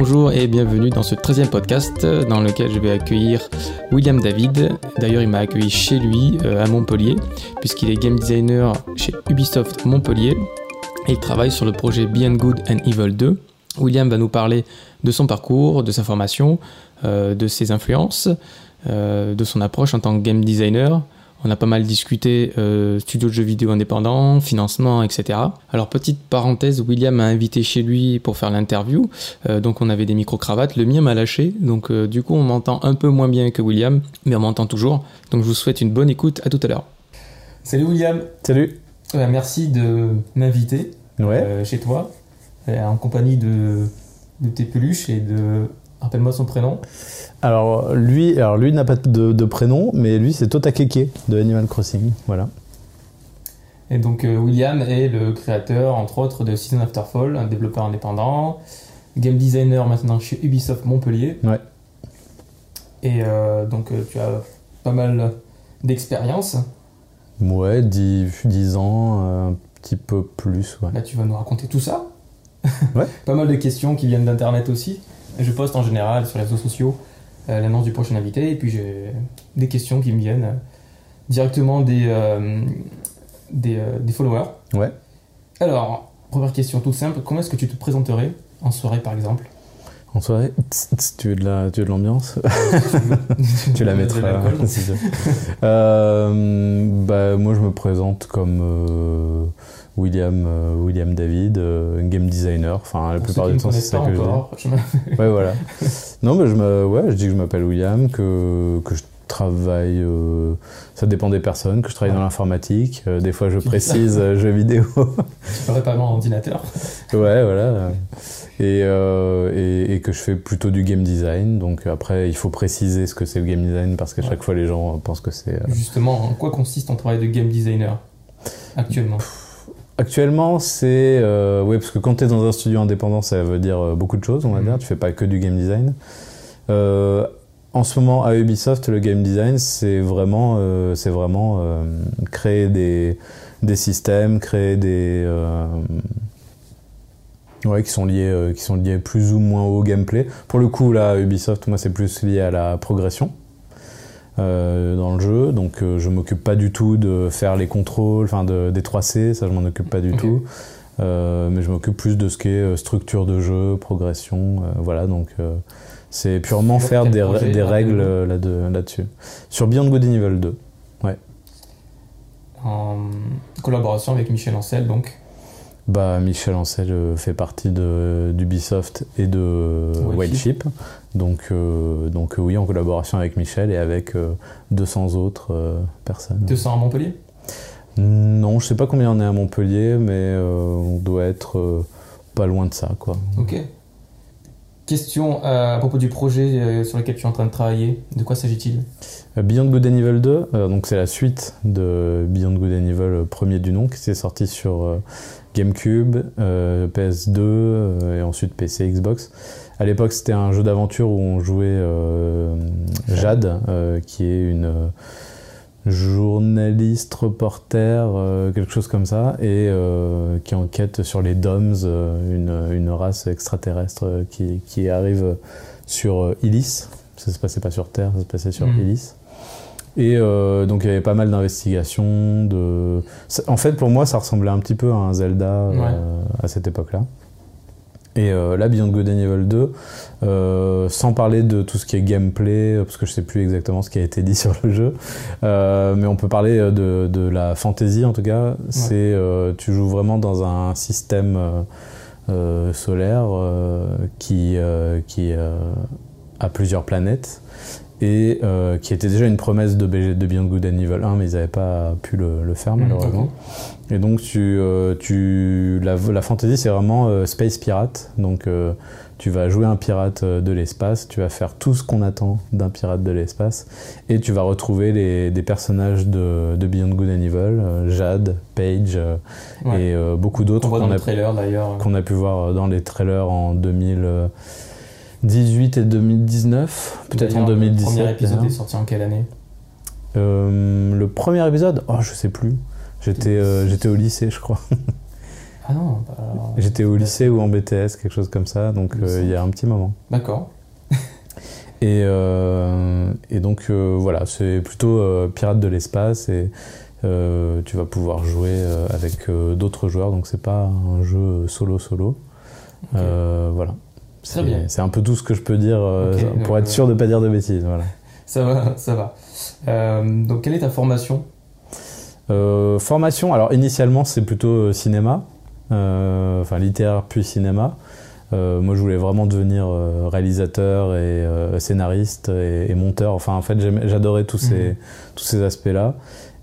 Bonjour et bienvenue dans ce 13e podcast dans lequel je vais accueillir William David. D'ailleurs, il m'a accueilli chez lui euh, à Montpellier, puisqu'il est game designer chez Ubisoft Montpellier et il travaille sur le projet Beyond Good and Evil 2. William va nous parler de son parcours, de sa formation, euh, de ses influences, euh, de son approche en tant que game designer, on a pas mal discuté euh, studio de jeux vidéo indépendant, financement, etc. Alors petite parenthèse, William m'a invité chez lui pour faire l'interview, euh, donc on avait des micro-cravates, le mien m'a lâché, donc euh, du coup on m'entend un peu moins bien que William, mais on m'entend toujours. Donc je vous souhaite une bonne écoute, à tout à l'heure. Salut William Salut Merci de m'inviter Ouais. chez toi, en compagnie de, de tes peluches et de... Rappelle-moi son prénom. Alors lui, alors lui n'a pas de, de prénom, mais lui c'est Tota Keke de Animal Crossing. Voilà. Et donc euh, William est le créateur, entre autres, de Season After Fall, un développeur indépendant, game designer maintenant chez Ubisoft Montpellier. Ouais. Et euh, donc euh, tu as pas mal d'expérience. Ouais, 10, 10 ans, un petit peu plus. Ouais. Là tu vas nous raconter tout ça. Ouais. pas mal de questions qui viennent d'internet aussi. Je poste en général sur les réseaux sociaux euh, l'annonce du prochain invité et puis j'ai des questions qui me viennent euh, directement des, euh, des, des followers. Ouais. Alors, première question toute simple, comment est-ce que tu te présenterais en soirée par exemple? En soirée, tu veux de la, tu veux de l'ambiance? Tu la mettras. Euh, bah, moi je me présente comme euh, William, euh, William David, euh, game designer. Enfin, la Pour plupart du temps c'est ça que je dis. je Ouais, voilà. Non, mais je, me, ouais, je dis que je m'appelle William, que, que je travaille. euh, ça dépend des personnes, que je travaille Ouais. dans l'informatique. euh, des fois, je précise jeux vidéo. je ferais pas mon ordinateur. ouais, voilà. Et, et, et que je fais plutôt du game design. Donc après, il faut préciser ce que c'est le game design parce qu'à Ouais. chaque fois, les gens pensent que c'est. Justement, en quoi consiste ton travail de game designer actuellement? Actuellement, c'est. Euh, ouais, parce que quand tu es dans un studio indépendant, ça veut dire euh, beaucoup de choses, on va Mhm. dire. Tu fais pas que du game design. Euh, en ce moment, à Ubisoft, le game design, c'est vraiment, euh, c'est vraiment créer des, des systèmes, créer des. ouais, qui sont, liés, qui sont liés plus ou moins au gameplay. Pour le coup, là, à Ubisoft, moi, c'est plus lié à la progression euh, dans le jeu. Donc euh, je m'occupe pas du tout de faire les contrôles, enfin de, des 3C, ça je m'en occupe pas du tout. Euh, mais je m'occupe plus de ce qui est euh, structure de jeu, progression, voilà. Donc c'est purement faire des, projet, des règles là-dessus. Sur Beyond Good and Evil 2. En collaboration avec Michel Ancel, donc. Bah, Michel Ancel fait partie de- d'Ubisoft et de White Wildship. Donc, euh, donc euh, oui, en collaboration avec Michel et avec euh, 200 autres euh, personnes. 200 à Montpellier? Non, je sais pas combien on est à Montpellier, mais on doit être pas loin de ça, quoi. Ok. Question euh, à propos du projet euh, sur lequel tu es en train de travailler. De quoi s'agit-il? Beyond Good and Evil 2, euh, donc c'est la suite de Beyond Good and Evil premier du nom, qui s'est sorti sur GameCube, euh, PS2 euh, et ensuite PC, Xbox. À l'époque, c'était un jeu d'aventure où on jouait euh, Jade, euh, qui est une euh, journaliste, reporter, quelque chose comme ça, et qui enquête sur les Doms, une, une race extraterrestre qui, qui arrive sur Illis. Ça se passait pas sur Terre, ça se passait sur. Illis. Et euh, donc il y avait pas mal d'investigations. De... En fait, pour moi, ça ressemblait un petit peu à un Zelda euh, à cette époque-là. Et euh, là, Beyond Good and Evil 2, euh, sans parler de tout ce qui est gameplay, euh, parce que je sais plus exactement ce qui a été dit sur le jeu, euh, mais on peut parler de, de la fantasy en tout cas. C'est tu joues vraiment dans un système solaire qui qui a plusieurs planètes et euh, qui était déjà une promesse de, de Beyond Good and Evil 1, mais ils n'avaient pas pu le, le faire malheureusement. Ok. Et donc tu, euh, tu la, la fantasy c'est vraiment euh, space pirate. Donc euh, tu vas jouer un pirate euh, de l'espace, tu vas faire tout ce qu'on attend d'un pirate de l'espace, et tu vas retrouver les, des personnages de, de Beyond Good and Evil, Jade, Paige Ouais. et beaucoup d'autres qu'on le a, qu'on a pu voir dans les trailers en 2018 et 2019, peut-être en D'ailleurs, 2017. Le premier épisode est sorti en quelle année? Euh, le premier épisode, oh je sais plus. J'étais euh, au lycée, je crois. Ah non, bah alors- J'étais au lycée ou en BTS, quelque chose comme ça, donc euh, il y a un petit moment. D'accord. Et, euh, et donc voilà, c'est plutôt pirate de l'espace et tu vas pouvoir jouer avec d'autres joueurs, donc c'est pas un jeu solo solo. Ok. Euh, voilà. Très C'est- bien. C'est un peu tout ce que je peux dire euh, pour donc, être sûr de pas dire de bêtises. Voilà. Ça va, ça va. Euh, donc, quelle est ta formation? Euh, formation, alors initialement c'est plutôt cinéma, enfin littéraire puis cinéma. Euh, moi je voulais vraiment devenir euh, réalisateur et euh, scénariste et, et monteur. Enfin en fait j'adorais tous ces, Mhm. tous ces aspects-là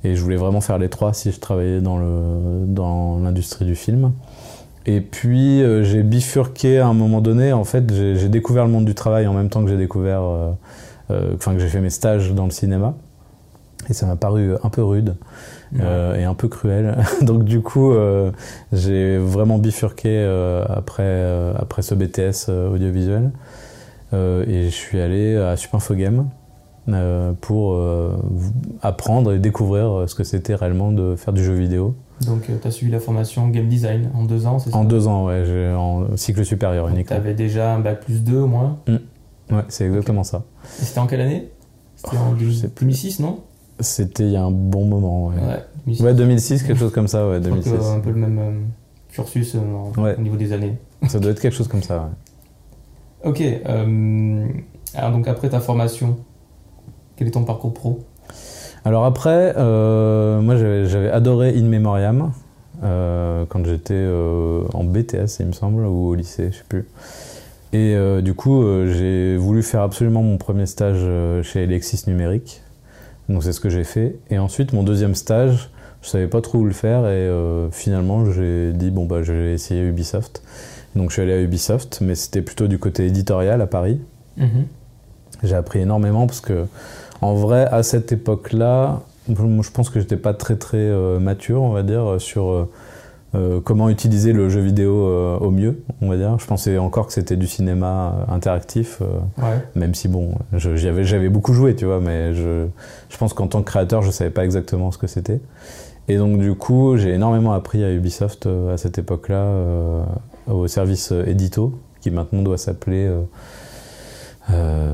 et je voulais vraiment faire les trois si je travaillais dans le dans l'industrie du film. Et puis euh, j'ai bifurqué à un moment donné. En fait j'ai découvert le monde du travail en même temps que j'ai découvert, euh, euh, enfin que j'ai fait mes stages dans le cinéma. Et ça m'a paru un peu rude et un peu cruel. Donc du coup, j'ai vraiment bifurqué après, après ce BTS audiovisuel et je suis allé à Supinfo Game euh, pour euh, apprendre et découvrir ce que c'était réellement de faire du jeu vidéo. Donc, tu as suivi la formation Game Design en deux ans, c'est ça En deux ans, ouais, en cycle supérieur Tu uniquement. avais déjà un bac plus 2 au moins. Ouais, c'est exactement ça. Et c'était en quelle année? C'était en Oh, plus. 2006, non? C'était il y a un bon moment, ouais. Ouais, 2006. Ouais, 2006, quelque chose comme ça, ouais, Je crois que, 2006. euh, un peu le même euh, cursus euh, en- Ouais. au niveau des années. Ça doit être quelque chose comme ça, ouais. Ok. euh, alors donc après ta formation, quel est ton parcours pro? Alors après, euh, moi j'avais adoré In Memoriam euh, quand j'étais euh, en BTS, il me semble, ou au lycée, je sais plus. Et du coup, j'ai voulu faire absolument mon premier stage chez Lexis Numérique. Donc c'est ce que j'ai fait. Et ensuite, mon deuxième stage, je savais pas trop où le faire et euh, finalement j'ai dit bon bah je vais essayer Ubisoft. Donc je suis allé à Ubisoft, mais c'était plutôt du côté éditorial à Paris. Mhm. J'ai appris énormément parce que, en vrai, à cette époque-là, je pense que j'étais pas très très euh, mature, on va dire, sur euh, euh, comment utiliser le jeu vidéo euh, au mieux, on va dire. Je pensais encore que c'était du cinéma interactif, Ouais. même si bon, j'avais beaucoup joué, tu vois, mais je, je pense qu'en tant que créateur, je savais pas exactement ce que c'était. Et donc du coup, j'ai énormément appris à Ubisoft à cette époque-là, au service édito, qui maintenant doit s'appeler euh,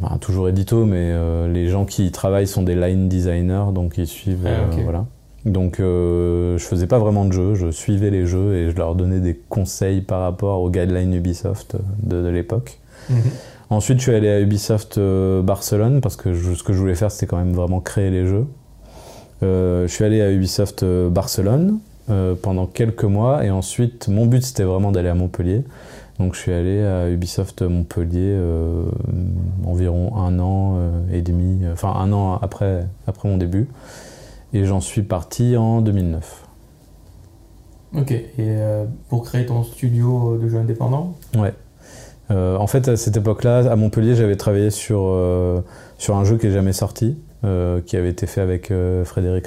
bah, toujours édito, mais euh, les gens qui y travaillent sont des line designers, donc ils suivent, Ah, euh, voilà. Donc je faisais pas vraiment de jeux, je suivais les jeux et je leur donnais des conseils par rapport aux guidelines Ubisoft de, de l'époque. Mhm. Ensuite, je suis allé à Ubisoft Barcelone parce que je- ce que je voulais faire, c'était quand même vraiment créer les jeux. Je suis allé à Ubisoft Barcelone pendant quelques mois et ensuite, mon but, c'était vraiment d'aller à Montpellier. Donc, je suis allé à Ubisoft Montpellier euh, environ un an euh, et demi, euh, enfin un an après, après mon début. Et j'en suis parti en 2009. Ok. Et euh, pour créer ton studio de jeux indépendant? Ouais. Euh, en fait, à cette époque-là, à Montpellier, j'avais travaillé sur, sur un jeu qui n'est jamais sorti, qui avait été fait avec Frédéric.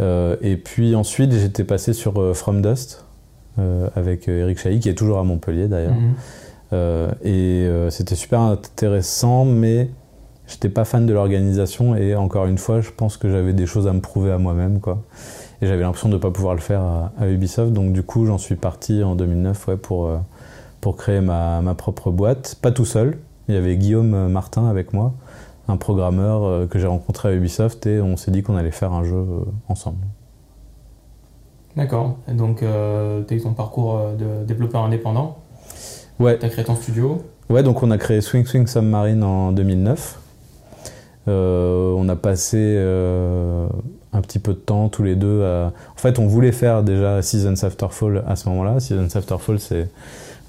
Euh, et puis ensuite, j'étais passé sur From Dust avec euh, Eric Chahi, qui est toujours à Montpellier d'ailleurs. Mhm. Euh, et euh, c'était super intéressant, mais j'étais pas fan de l'organisation. Et encore une fois, je pense que j'avais des choses à me prouver à moi-même, quoi. Et j'avais l'impression de ne pas pouvoir le faire à, à Ubisoft. Donc du coup, j'en suis parti en 2009 ouais, pour, euh, pour créer ma, ma propre boîte. Pas tout seul. Il y avait Guillaume Martin avec moi, un programmeur euh, que j'ai rencontré à Ubisoft, et on s'est dit qu'on allait faire un jeu euh, ensemble. D'accord. Donc, tu as eu ton parcours euh, de développeur indépendant. Ouais, Tu as créé ton studio. Ouais, donc on a créé Swing Swing Submarine en 2009. Euh, on a passé euh, un petit peu de temps tous les deux à... En fait, on voulait faire déjà Seasons After Fall à ce moment-là. Seasons After Fall, c'est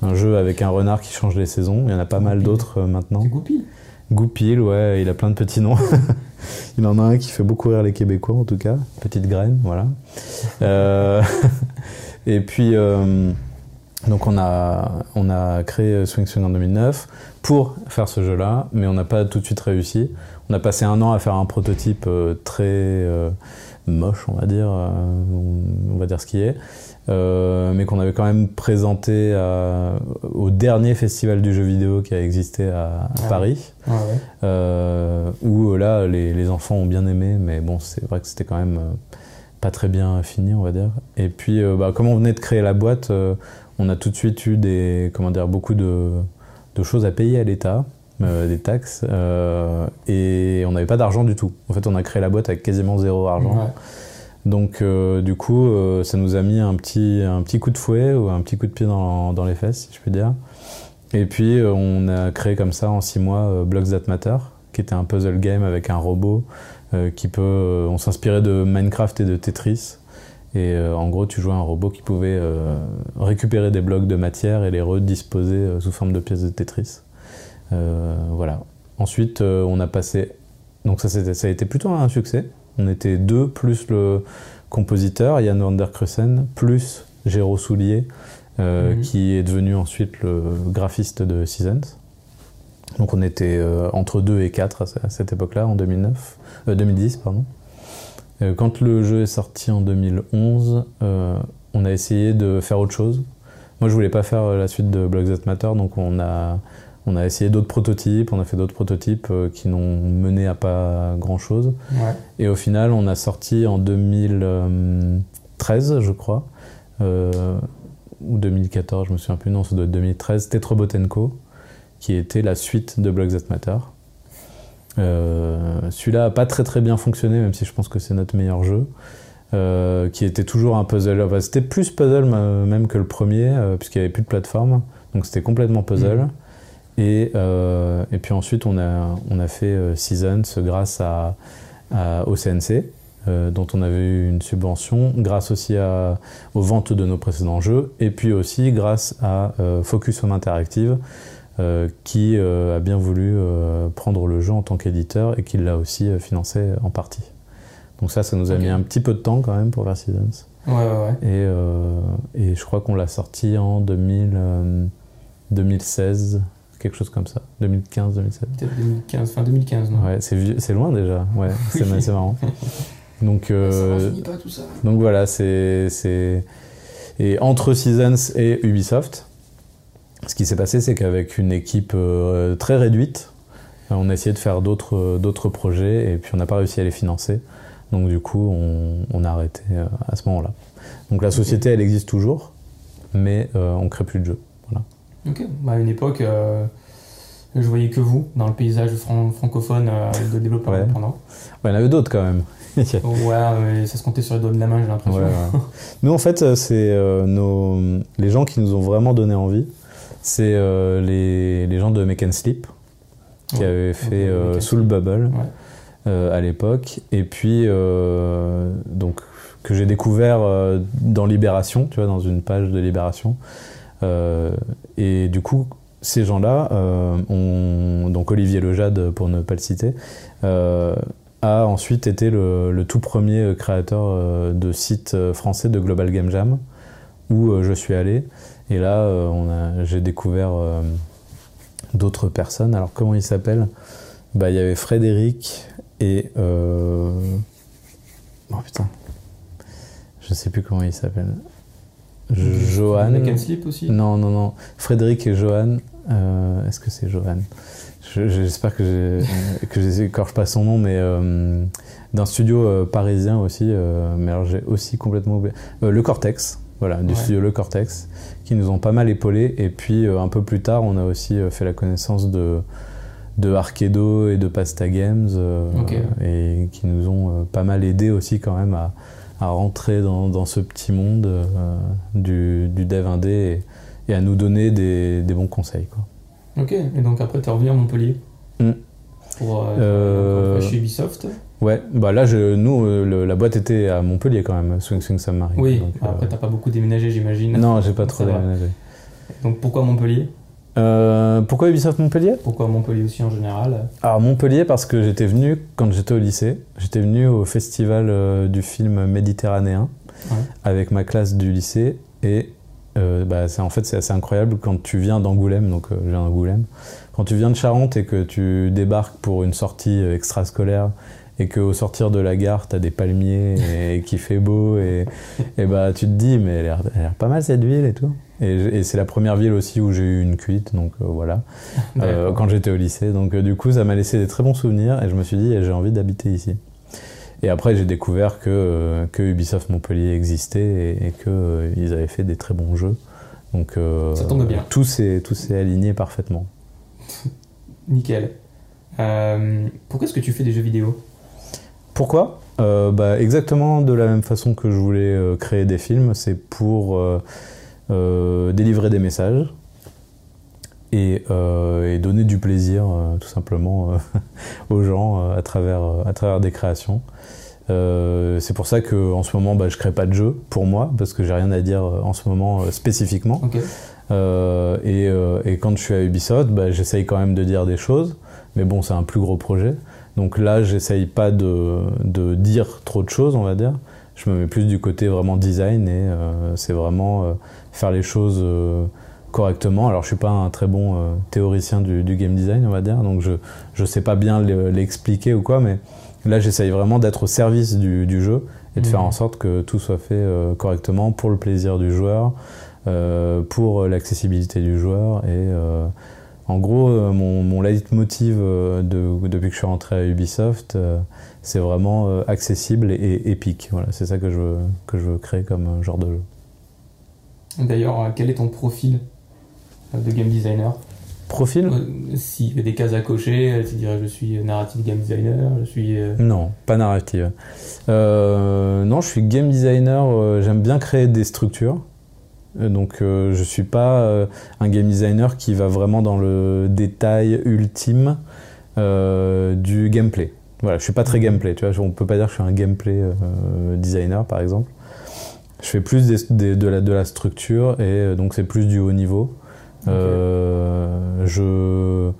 un jeu avec un renard qui change les saisons. Il y en a pas mal d'autres euh, maintenant. C'est Goupil. Goupil, ouais, il a plein de petits noms. il en a un qui fait beaucoup rire les Québécois, en tout cas. Petite graine, voilà. Euh, et puis, euh, donc on a, on a créé Swing Swing en 2009 pour faire ce jeu-là, mais on n'a pas tout de suite réussi. On a passé un an à faire un prototype euh, très moche, on va dire, on va dire ce qui est, euh, mais qu'on avait quand même présenté à- au dernier festival du jeu vidéo qui a existé à, à Ah. Paris, Ouais, ouais. euh, où euh, là les, les enfants ont bien aimé, mais bon, c'est vrai que c'était quand même euh, pas très bien fini, on va dire. Et puis, bah, comme on venait de créer la boîte, on a tout de suite eu des, comment dire, beaucoup de, de choses à payer à l'État. des taxes et on n'avait pas d'argent du tout. En fait, on a créé la boîte avec quasiment zéro argent. Donc, du coup, ça nous a mis un petit, un petit coup de fouet ou un petit coup de pied dans, les fesses, si je puis dire. Et puis, on a créé comme ça en six mois Blocks That Matter, qui était un puzzle game avec un robot euh, qui peut. Euh, on s'inspirait de Minecraft et de Tetris. Et euh, en gros, tu jouais un robot qui pouvait récupérer des blocs de matière et les redisposer sous forme de pièces de Tetris. voilà. Ensuite, on a passé. Donc, ça, ça a été plutôt un succès. On était deux, plus le compositeur, Yann Vanderkrussen, plus Géraud Soulier, mhm. qui est devenu ensuite le graphiste de Seasons. Donc on était euh, entre 2 et 4 à, cette époque-là, en 2009, 2010. Euh, pardon. Euh, quand le jeu est sorti en 2011, on a essayé de faire autre chose. Moi, je voulais pas faire la suite de Blocks That Matter, donc on a, on a essayé d'autres prototypes, on a fait d'autres prototypes qui n'ont mené à pas grand-chose. Et au final, on a sorti en 2013, je crois, ou 2014, je me souviens plus, non, ça doit être 2013, Tetrobotenko, qui était la suite de Blocks That Matter. Euh, celui-là n'a pas très très bien fonctionné, même si je pense que c'est notre meilleur jeu. Euh, qui était toujours un puzzle. c'était plus puzzle même que le premier, euh, puisqu'il n'y avait plus de plateforme. Donc c'était complètement puzzle. Mm. Et, et, puis ensuite, on a, on a fait Seasons grâce à, au CNC, dont on avait eu une subvention, grâce aussi à, aux ventes de nos précédents jeux, et puis aussi grâce à Focus Home Interactive, euh, qui euh, a bien voulu euh, prendre le jeu en tant qu'éditeur et qui l'a aussi financé en partie. Donc ça, ça nous a mis un petit peu de temps quand même pour faire Seasons. Ouais, ouais, Et, et, je crois qu'on l'a sorti en 2000, 2016, quelque chose comme ça. 2015, 2016. Peut-être 2015, fin 2015, non Ouais, c'est loin déjà. Ouais, c'est marrant. Donc, pas, tout ça. donc voilà, c'est. Et entre Seasons et Ubisoft, ce qui s'est passé, c'est qu'avec une équipe euh, très réduite, on a essayé de faire d'autres, d'autres projets et puis on n'a pas réussi à les financer. Donc du coup, on, a arrêté euh, à ce moment-là. Donc la société, elle existe toujours, mais euh, on ne crée plus de jeux. Ok. Bah, à une époque, je voyais que vous dans le paysage francophone de développeurs indépendants. il y en avait d'autres quand même. ouais, ça se comptait sur les doigts de la main, j'ai l'impression. Nous, en fait, c'est nos, les gens qui nous ont vraiment donné envie c'est euh, les, les, gens de Make and Sleep qui avaient fait euh, Soul Bubble euh, à l'époque. Et puis, donc, que j'ai découvert dans Libération, tu vois, dans une page de Libération. Et du coup, ces gens-là, donc Olivier Lejade, pour ne pas le citer, a ensuite été le, tout premier créateur de site français de Global Game Jam, où je suis allé. Et là, euh, j'ai découvert euh, d'autres personnes. Alors, comment ils s'appellent? Bah, Il y avait Frédéric et. Euh, oh putain. Je sais plus comment il s'appelle. Johan. Sleep aussi Non, non, non. Frédéric et Johan. Est-ce que c'est Johan? J'espère que je n'écorche pas son nom, mais d'un studio parisien aussi. mais alors j'ai aussi complètement oublié. le Cortex, voilà, du studio Le Cortex qui nous ont pas mal épaulés. Et puis euh, un peu plus tard, on a aussi euh, fait la connaissance de, de Arkedo et de Pasta Games euh, et qui nous ont pas mal aidés aussi quand même à, à rentrer dans, dans, ce petit monde du, du, dev indé et, et, à nous donner des, des, bons conseils. Quoi. Ok, et donc après tu es revenu à Montpellier mm. pour, chez Ubisoft Ouais, bah là, je, nous, euh, la boîte était à Montpellier quand même, Swing Swing Submarine. Oui, après, euh, t'as pas beaucoup déménagé, j'imagine. Non, j'ai pas trop déménagé. Donc pourquoi Montpellier? Euh, Pourquoi Ubisoft Montpellier? Pourquoi Montpellier aussi en général? Alors Montpellier parce que j'étais venu, quand j'étais au lycée, j'étais venu au festival du film méditerranéen avec ma classe du lycée. Et bah, en fait c'est assez incroyable quand tu viens d'Angoulême, donc je viens d'Angoulême, quand tu viens de Charente et que tu débarques pour une sortie extrascolaire et qu'au sortir de la gare, tu as des palmiers et, qu'il fait beau et, et, bah tu te dis mais elle a l'air pas mal cette ville et tout. Et, c'est la première ville aussi où j'ai eu une cuite, donc euh, voilà, euh, quand j'étais au lycée. Donc euh, du coup, ça m'a laissé des très bons souvenirs et je me suis dit j'ai envie d'habiter ici. Et après, j'ai découvert que, que Ubisoft Montpellier existait et, qu'ils avaient fait des très bons jeux. Donc, Ça tombe bien. Tout s'est aligné parfaitement. Nickel. pourquoi est-ce que tu fais des jeux vidéo? Pourquoi? Bah, Exactement de la même façon que je voulais créer des films, c'est pour délivrer des messages euh, et, donner du plaisir euh, tout simplement euh, aux gens à, travers, à travers des créations. c'est pour ça qu'en ce moment, bah, je crée pas de jeu pour moi, parce que j'ai rien à dire en ce moment spécifiquement. Et, et, quand je suis à Ubisoft, bah, j'essaye quand même de dire des choses, mais bon, c'est un plus gros projet. Donc là, j'essaye pas de, de, dire trop de choses, on va dire. Je me mets plus du côté vraiment design et c'est vraiment faire les choses correctement. Alors je suis pas un très bon euh, théoricien du, game design, on va dire, donc je je sais pas bien l'expliquer ou quoi, mais là j'essaye vraiment d'être au service du, jeu et de faire mhm. en sorte que tout soit fait euh, correctement pour le plaisir du joueur, euh, pour l'accessibilité du joueur et en gros mon, mon leitmotiv de, depuis que je suis rentré à Ubisoft c'est vraiment accessible et, épique. Voilà, c'est ça que je veux, que je veux créer comme genre de jeu. D'ailleurs, quel est ton profil de game designer Profil euh, S'il y a des cases à cocher, tu dirais je suis narrative game designer, je suis... Euh, non, pas narrative. Euh, non, je suis game designer, j'aime bien créer des structures. Donc je suis pas un game designer qui va vraiment dans le détail ultime du gameplay. Voilà, je suis pas très gameplay, tu vois, on peut pas dire que je suis un gameplay designer par exemple. Je fais plus de, la, de la structure et donc c'est plus du haut niveau. Euh, je,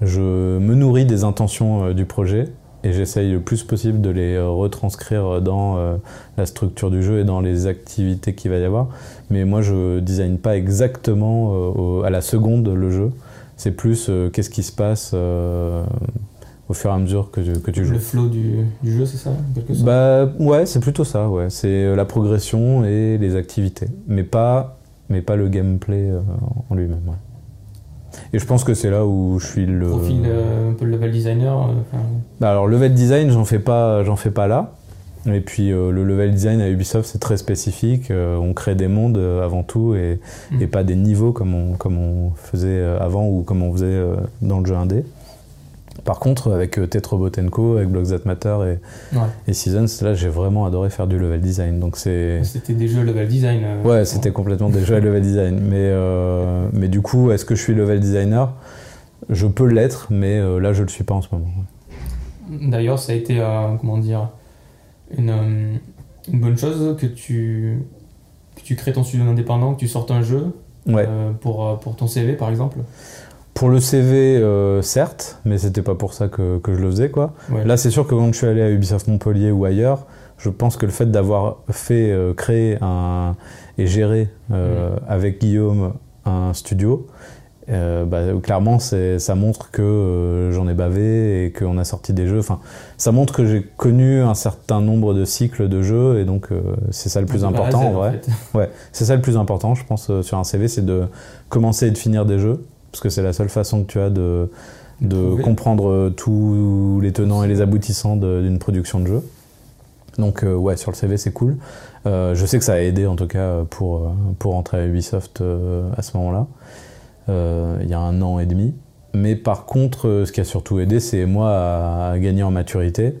je me nourris des intentions euh, du projet et j'essaye le plus possible de les retranscrire dans euh, la structure du jeu et dans les activités qu'il va y avoir. Mais moi, je design pas exactement à la seconde le jeu. C'est plus qu'est-ce qui se passe au fur et à mesure que, que tu joues. Le flow du, du jeu, c'est ça Bah ouais, c'est plutôt ça. Ouais, c'est la progression et les activités, mais pas mais pas le gameplay euh, en lui-même. Et je pense que c'est là où je suis le. Profil euh, un peu le level designer. Euh, bah, alors level design, j'en fais pas, j'en fais pas là. Et puis le level design à Ubisoft, c'est très spécifique. on crée des mondes avant tout et, mm. et, pas des niveaux comme on, comme on faisait avant ou comme on faisait dans le jeu indé. Par contre, avec euh, Tetrobotenko, avec Blocks That Matter et, Seasons, là, j'ai vraiment adoré faire du level design. Donc c'est. C'était des jeux level design. Euh, ouais, c'était complètement des jeux level design. Mais, euh, mais du coup, est-ce que je suis level designer? Je peux l'être, mais là, je le suis pas en ce moment. D'ailleurs, ça a été, comment dire, une, une, bonne chose que tu, que tu crées ton studio indépendant, que tu sortes un jeu pour, pour ton CV, par exemple? Pour le CV, euh, certes, mais c'était pas pour ça que, que, je le faisais. Quoi. Là, c'est sûr que quand je suis allé à Ubisoft Montpellier ou ailleurs, je pense que le fait d'avoir fait euh, créer un, et gérer euh, avec Guillaume un studio, bah, clairement, ça montre que j'en ai bavé et qu'on a sorti des jeux. Enfin, ça montre que j'ai connu un certain nombre de cycles de jeux et donc c'est ça le plus important en vrai. ouais, c'est ça le plus important, je pense, sur un CV, c'est de commencer et de finir des jeux parce que c'est la seule façon que tu as de, de comprendre tous les tenants et les aboutissants d'une production de jeu. Donc euh, ouais, sur le CV c'est cool. Euh, je sais que ça a aidé en tout cas pour, pour entrer à Ubisoft euh, à ce moment-là, il y a un an et demi. Mais par contre, ce qui a surtout aidé, c'est moi à, gagner en maturité,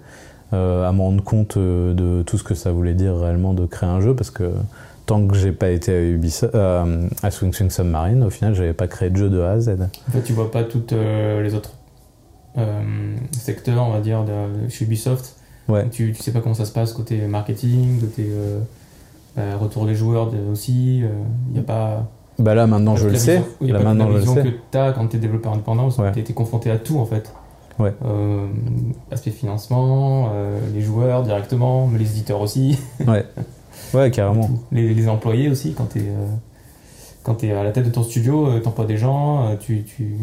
à me rendre compte de tout ce que ça voulait dire réellement de créer un jeu, parce que tant que j'ai pas été à Ubisoft, euh, à Swing Swing Submarine, au final, j'avais pas créé de jeu de A à Z. En fait, tu vois pas tous euh, les autres euh, secteurs, on va dire, de, chez Ubisoft. Ouais. Tu, tu sais pas comment ça se passe côté marketing, côté bah, retour des joueurs aussi. Il n'y a pas. Bah là, maintenant, je le sais. Il là, maintenant, la vision que tu as quand tu es développeur indépendant, tu as été confronté à tout, en fait. Ouais. aspect financement, les joueurs directement, mais les éditeurs aussi. Ouais. Ouais, carrément. Les, employés aussi, quand tu es, euh, es à la tête de ton studio, euh, tu emploies des gens, euh, tu, tu,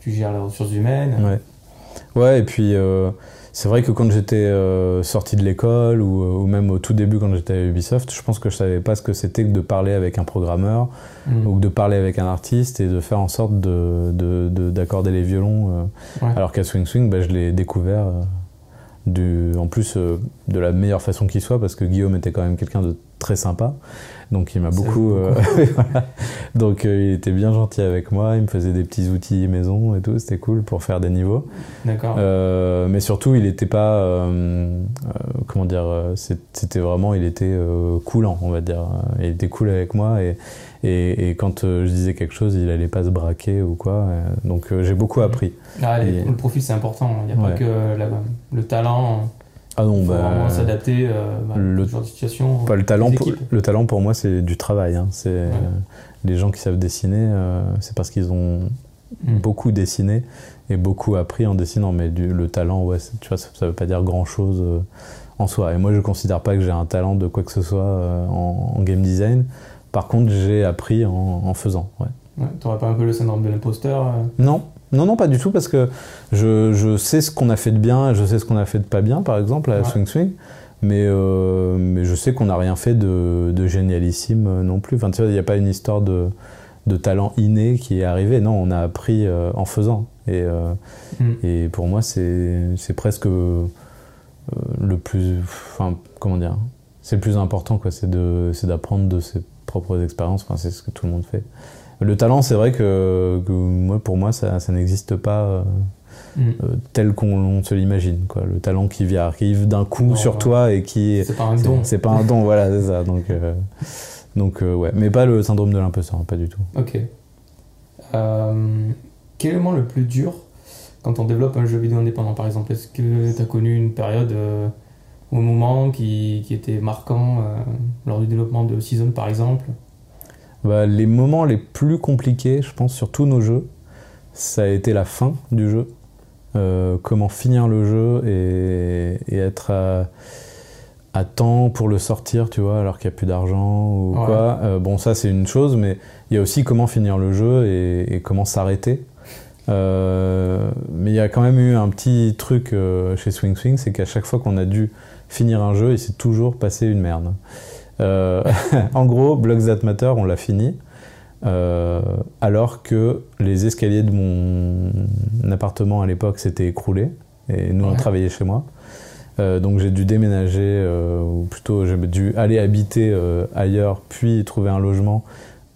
tu, gères les ressources humaines. Ouais. Ouais, et puis c'est vrai que quand j'étais sorti de l'école ou, ou, même au tout début quand j'étais à Ubisoft, je pense que je savais pas ce que c'était que de parler avec un programmeur mm. ou de parler avec un artiste et de faire en sorte d'accorder de, de, les violons. Alors qu'à Swing Swing, bah, je l'ai découvert du, en plus euh, de la meilleure façon qu'il soit, parce que Guillaume était quand même quelqu'un de très sympa. Donc il m'a beaucoup. euh, voilà. Donc euh, il était bien gentil avec moi, il me faisait des petits outils maison et tout, c'était cool pour faire des niveaux. D'accord. Mais surtout, il n'était pas. comment dire C'était vraiment. Il était coulant, on va dire. Il était cool avec moi et, et, et quand euh, je disais quelque chose, il allait pas se braquer ou quoi. euh, donc euh, j'ai beaucoup appris. Ah, et- Le profil, c'est important. Il n'y a Ouais. pas que la- le talent. Ah non, Il faut bah, vraiment s'adapter euh, bah, le- genre de situation. pas le talent. Pour, équipes. le talent pour moi, c'est du travail. hein. C'est euh, les gens qui savent dessiner, euh, c'est parce qu'ils ont Mm. beaucoup dessiné et beaucoup appris en dessinant. Mais du, le talent, ouais, tu vois, ça, ça veut pas dire grand chose en soi. Et moi, je considère pas que j'ai un talent de quoi que ce soit en, en game design. Par contre, j'ai appris en, en faisant. Ouais. Ouais, T'aurais pas un peu le syndrome de l'imposteur euh, Non, non, non, pas du tout, parce que je, je sais ce qu'on a fait de bien et je sais ce qu'on a fait de pas bien, par exemple, à Ouais. Swing Swing. Mais, euh, mais je sais qu'on n'a rien fait de, de génialissime euh, non plus. Enfin, tu vois, il n'y a pas une histoire de, de talent inné qui est arrivé. Non, on a appris euh, en faisant. Et, euh, Mm. et pour moi, c'est presque le plus. Enfin, comment dire C'est le plus important, quoi. C'est de- c'est d'apprendre de ses propres expériences. Enfin, c'est ce que tout le monde fait. Le talent, c'est vrai que, que moi, pour moi, ça, ça n'existe pas euh, Mm. euh, tel qu'on se l'imagine. quoi. Le talent qui vient, arrive d'un coup Non, sur ouais. toi et qui. C'est pas un don. C'est pas un don, voilà, c'est ça. Donc, euh, donc ouais. Mais pas le syndrome de l'imposteur, pas du tout. Ok. Quel est le moment le plus dur quand on développe un jeu vidéo indépendant, par exemple? Est-ce que tu as connu une période euh, un moment qui, qui était marquant euh, lors du développement de Season, par exemple Bah, les moments les plus compliqués, je pense, sur tous nos jeux, ça a été la fin du jeu. Euh, comment finir le jeu et, et être à, à temps pour le sortir, tu vois, alors qu'il n'y a plus d'argent ou Ouais. quoi. Euh, bon, ça, c'est une chose, mais il y a aussi comment finir le jeu et, et comment s'arrêter. Euh, mais il y a quand même eu un petit truc chez Swing Swing, c'est qu'à chaque fois qu'on a dû finir un jeu, il s'est toujours passé une merde. Euh, en gros, Blocks That Matter, on l'a fini. euh, alors que les escaliers de mon appartement à l'époque s'étaient écroulés et nous on Ouais. travaillait chez moi. Euh, donc j'ai dû déménager, ou plutôt j'ai dû aller habiter ailleurs, puis trouver un logement,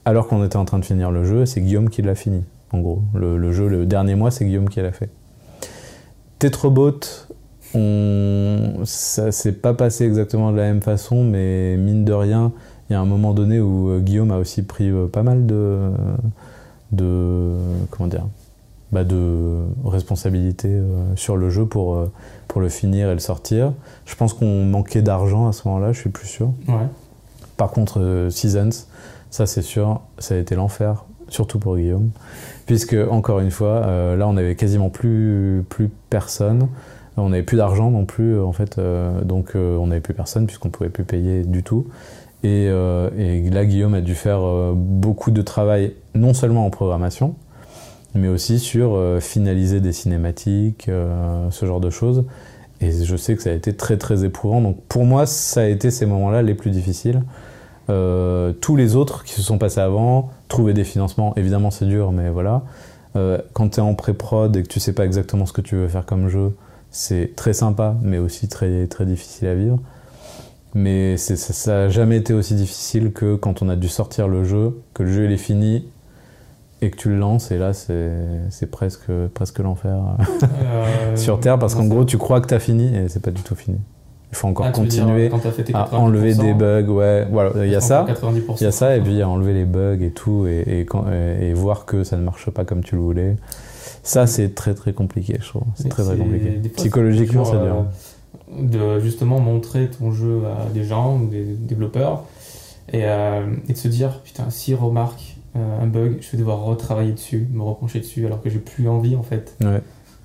alors qu'on était en train de finir le jeu. C'est Guillaume qui l'a fini, en gros. Le, le jeu, le dernier mois, c'est Guillaume qui l'a fait. Tetrobot, on... ça s'est pas passé exactement de la même façon, mais mine de rien, il y a un moment donné où euh, Guillaume a aussi pris euh, pas mal de, de comment dire, bah de responsabilités euh, sur le jeu pour, euh, pour le finir et le sortir. Je pense qu'on manquait d'argent à ce moment-là, je suis plus sûr. Ouais. Par contre, euh, Seasons, ça c'est sûr, ça a été l'enfer, surtout pour Guillaume, puisque encore une fois, euh, là on avait quasiment plus, plus personne, on n'avait plus d'argent non plus en fait, euh, donc euh, on n'avait plus personne puisqu'on pouvait plus payer du tout. Et, euh, là Guillaume a dû faire euh, beaucoup de travail, non seulement en programmation, mais aussi sur euh, finaliser des cinématiques, euh, ce genre de choses. Et je sais que ça a été très très éprouvant. Donc pour moi, ça a été ces moments-là les plus difficiles. Euh, tous les autres qui se sont passés avant, trouver des financements, évidemment c'est dur, mais voilà. Euh, quand tu es en pré-prod et que tu sais pas exactement ce que tu veux faire comme jeu, c'est très sympa, mais aussi très, très difficile à vivre. Mais ça, ça a jamais été aussi difficile que quand on a dû sortir le jeu, que le jeu il est fini et que tu le lances, et là c'est presque, presque l'enfer Euh, sur Terre, parce qu'en gros tu crois que tu as fini et c'est pas du tout fini. Il faut encore Ah, dire, continuer à 90%, enlever des bugs, ouais, voilà, il y a ça. 90%. Il y a ça, et puis à enlever les bugs et tout, et, et, quand- et- et voir que ça ne marche pas comme tu le voulais. Ça, c'est très très compliqué, je trouve. C'est très très compliqué. fois, Psychologiquement, c'est dur, euh, de justement montrer ton jeu à des gens ou des développeurs et, euh, et de se dire putain s'ils remarquent euh, un bug je vais devoir retravailler dessus me repencher dessus alors que j'ai plus envie en fait Ouais.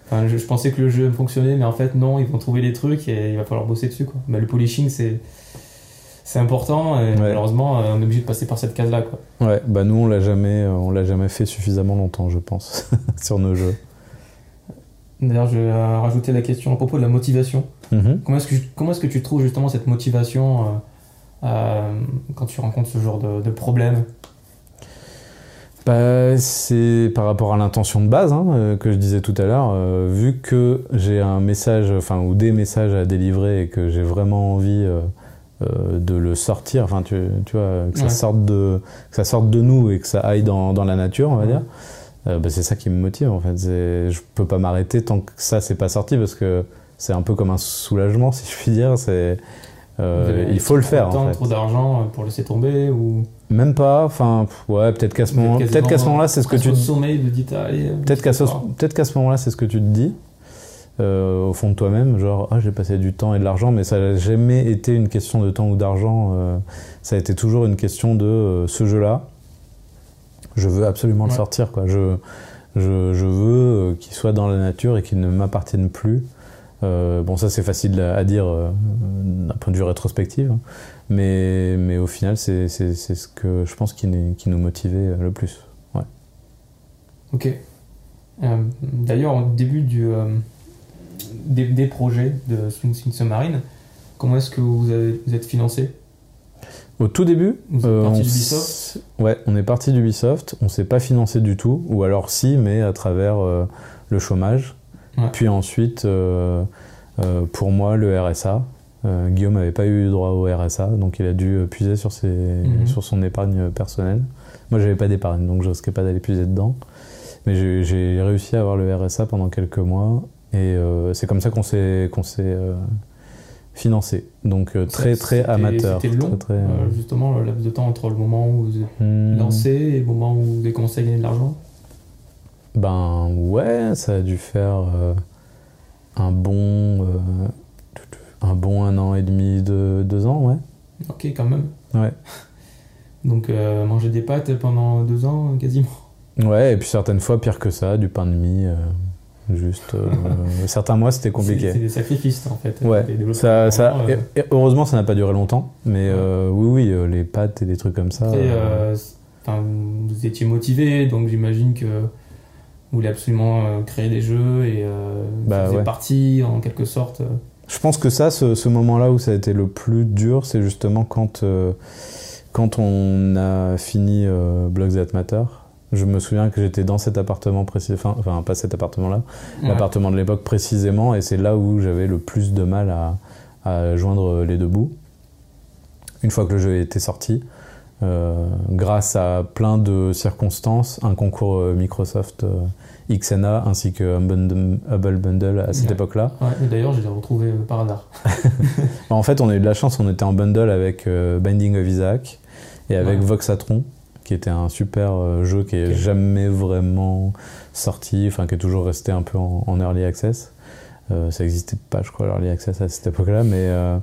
enfin, je, je pensais que le jeu fonctionnait mais en fait non ils vont trouver des trucs et il va falloir bosser dessus quoi mais le polishing c'est c'est important et Ouais. malheureusement euh, on est obligé de passer par cette case là quoi Ouais, bah nous on l'a jamais, euh, on l'a jamais fait suffisamment longtemps, je pense, sur nos jeux. d'ailleurs je vais rajouter la question à propos de la motivation Mhm. Comment est-ce que, comment est-ce que tu trouves justement cette motivation euh, euh, quand tu rencontres ce genre de, de problème? Bah, C'est par rapport à l'intention de base hein, que je disais tout à l'heure. Euh, vu que j'ai un message, enfin, ou des messages à délivrer et que j'ai vraiment envie euh, de le sortir, enfin, tu, tu vois, que ça, Ouais. sorte de, que ça sorte de nous et que ça aille dans, dans la nature, on va Ouais. dire. euh, bah, c'est ça qui me motive en fait. Je peux pas m'arrêter tant que ça c'est pas sorti parce que c'est un peu comme un soulagement si je puis dire. C'est euh, il faut le faire temps, en fait. trop d'argent pour laisser tomber ou? Même pas. Enfin ouais peut-être qu'à ce moment peut-être qu'à ce moment-là c'est ce que tu sommeil dites allez peut-être qu'à ce, peut-être qu'à ce moment-là c'est ce que tu te dis. Euh, au fond de toi-même, genre ah j'ai passé du temps et de l'argent, mais ça n'a jamais été une question de temps ou d'argent. euh, ça a été toujours une question de euh, ce jeu-là. Je veux absolument le Ouais. sortir, quoi. Je, je, je veux qu'il soit dans la nature et qu'il ne m'appartienne plus. Bon, ça c'est facile à, à dire d'un point de vue rétrospectif, hein. mais, mais au final c'est c'est- c'est ce que je pense qui, qui nous motivait le plus. Ok. Euh, D'ailleurs, au début du, des, des projets de Swing Swing Submarine, comment est-ce que vous, avez- vous êtes financé? Au tout début, euh, on s- Ouais, on est parti d'Ubisoft. On s'est pas financé du tout, ou alors si, mais à travers euh, le chômage. Ouais. Puis ensuite, euh, pour moi, le RSA. Guillaume n'avait pas eu droit au RSA, donc il a dû puiser sur, ses, Mhm. sur son épargne personnelle. Moi, j'avais pas d'épargne, donc je risquais pas d'aller puiser dedans. Mais j'ai réussi à avoir le RSA pendant quelques mois, et euh, c'est comme ça qu'on s'est qu'on s'est euh, financé. Donc euh, très très amateur. C'était long, très, très, justement, le laps de temps entre le moment où vous hmm. lancé et le moment où vous avez commencé à gagner de l'argent? Ben ouais, ça a dû faire un bon un bon un an et demi, deux, deux ans, ouais. Ok, quand même. Ouais. Donc, euh, manger des pâtes pendant deux ans, quasiment? Ouais, et puis certaines fois pire que ça, du pain de mie, euh, juste. euh, certains mois c'était C'est c'est compliqué. des sacrifices, en fait. Ouais, ça, euh, et- et heureusement ça n'a pas duré longtemps, mais euh, oui, oui, les pâtes et des trucs comme ça. Vous étiez motivé, donc j'imagine que vous voulez absolument créer des jeux et Bah, faisait ouais. partie, en quelque sorte. Je pense que ça, ce, ce moment-là où ça a été le plus dur, c'est justement quand, euh, quand on a fini euh, Blogs That Matter. Je me souviens que j'étais dans cet appartement précis, enfin, enfin, pas cet appartement-là, ouais. l'appartement de l'époque précisément, et c'est là où j'avais le plus de mal à, à joindre les deux bouts. Une fois que le jeu était sorti, euh, grâce à plein de circonstances, un concours euh, Microsoft euh, XNA ainsi que Humble Bundle à cette Ouais. époque-là, Ouais, d'ailleurs, je l'ai retrouvé par hasard. Bah, En fait, on a eu de la chance, on était en bundle avec euh, Binding of Isaac et avec. Voxatron, qui était un super euh, jeu qui est jamais vraiment sorti, enfin qui est toujours resté un peu en, en early access. Euh, ça n'existait pas, je crois, l'early access à cette époque-là, mais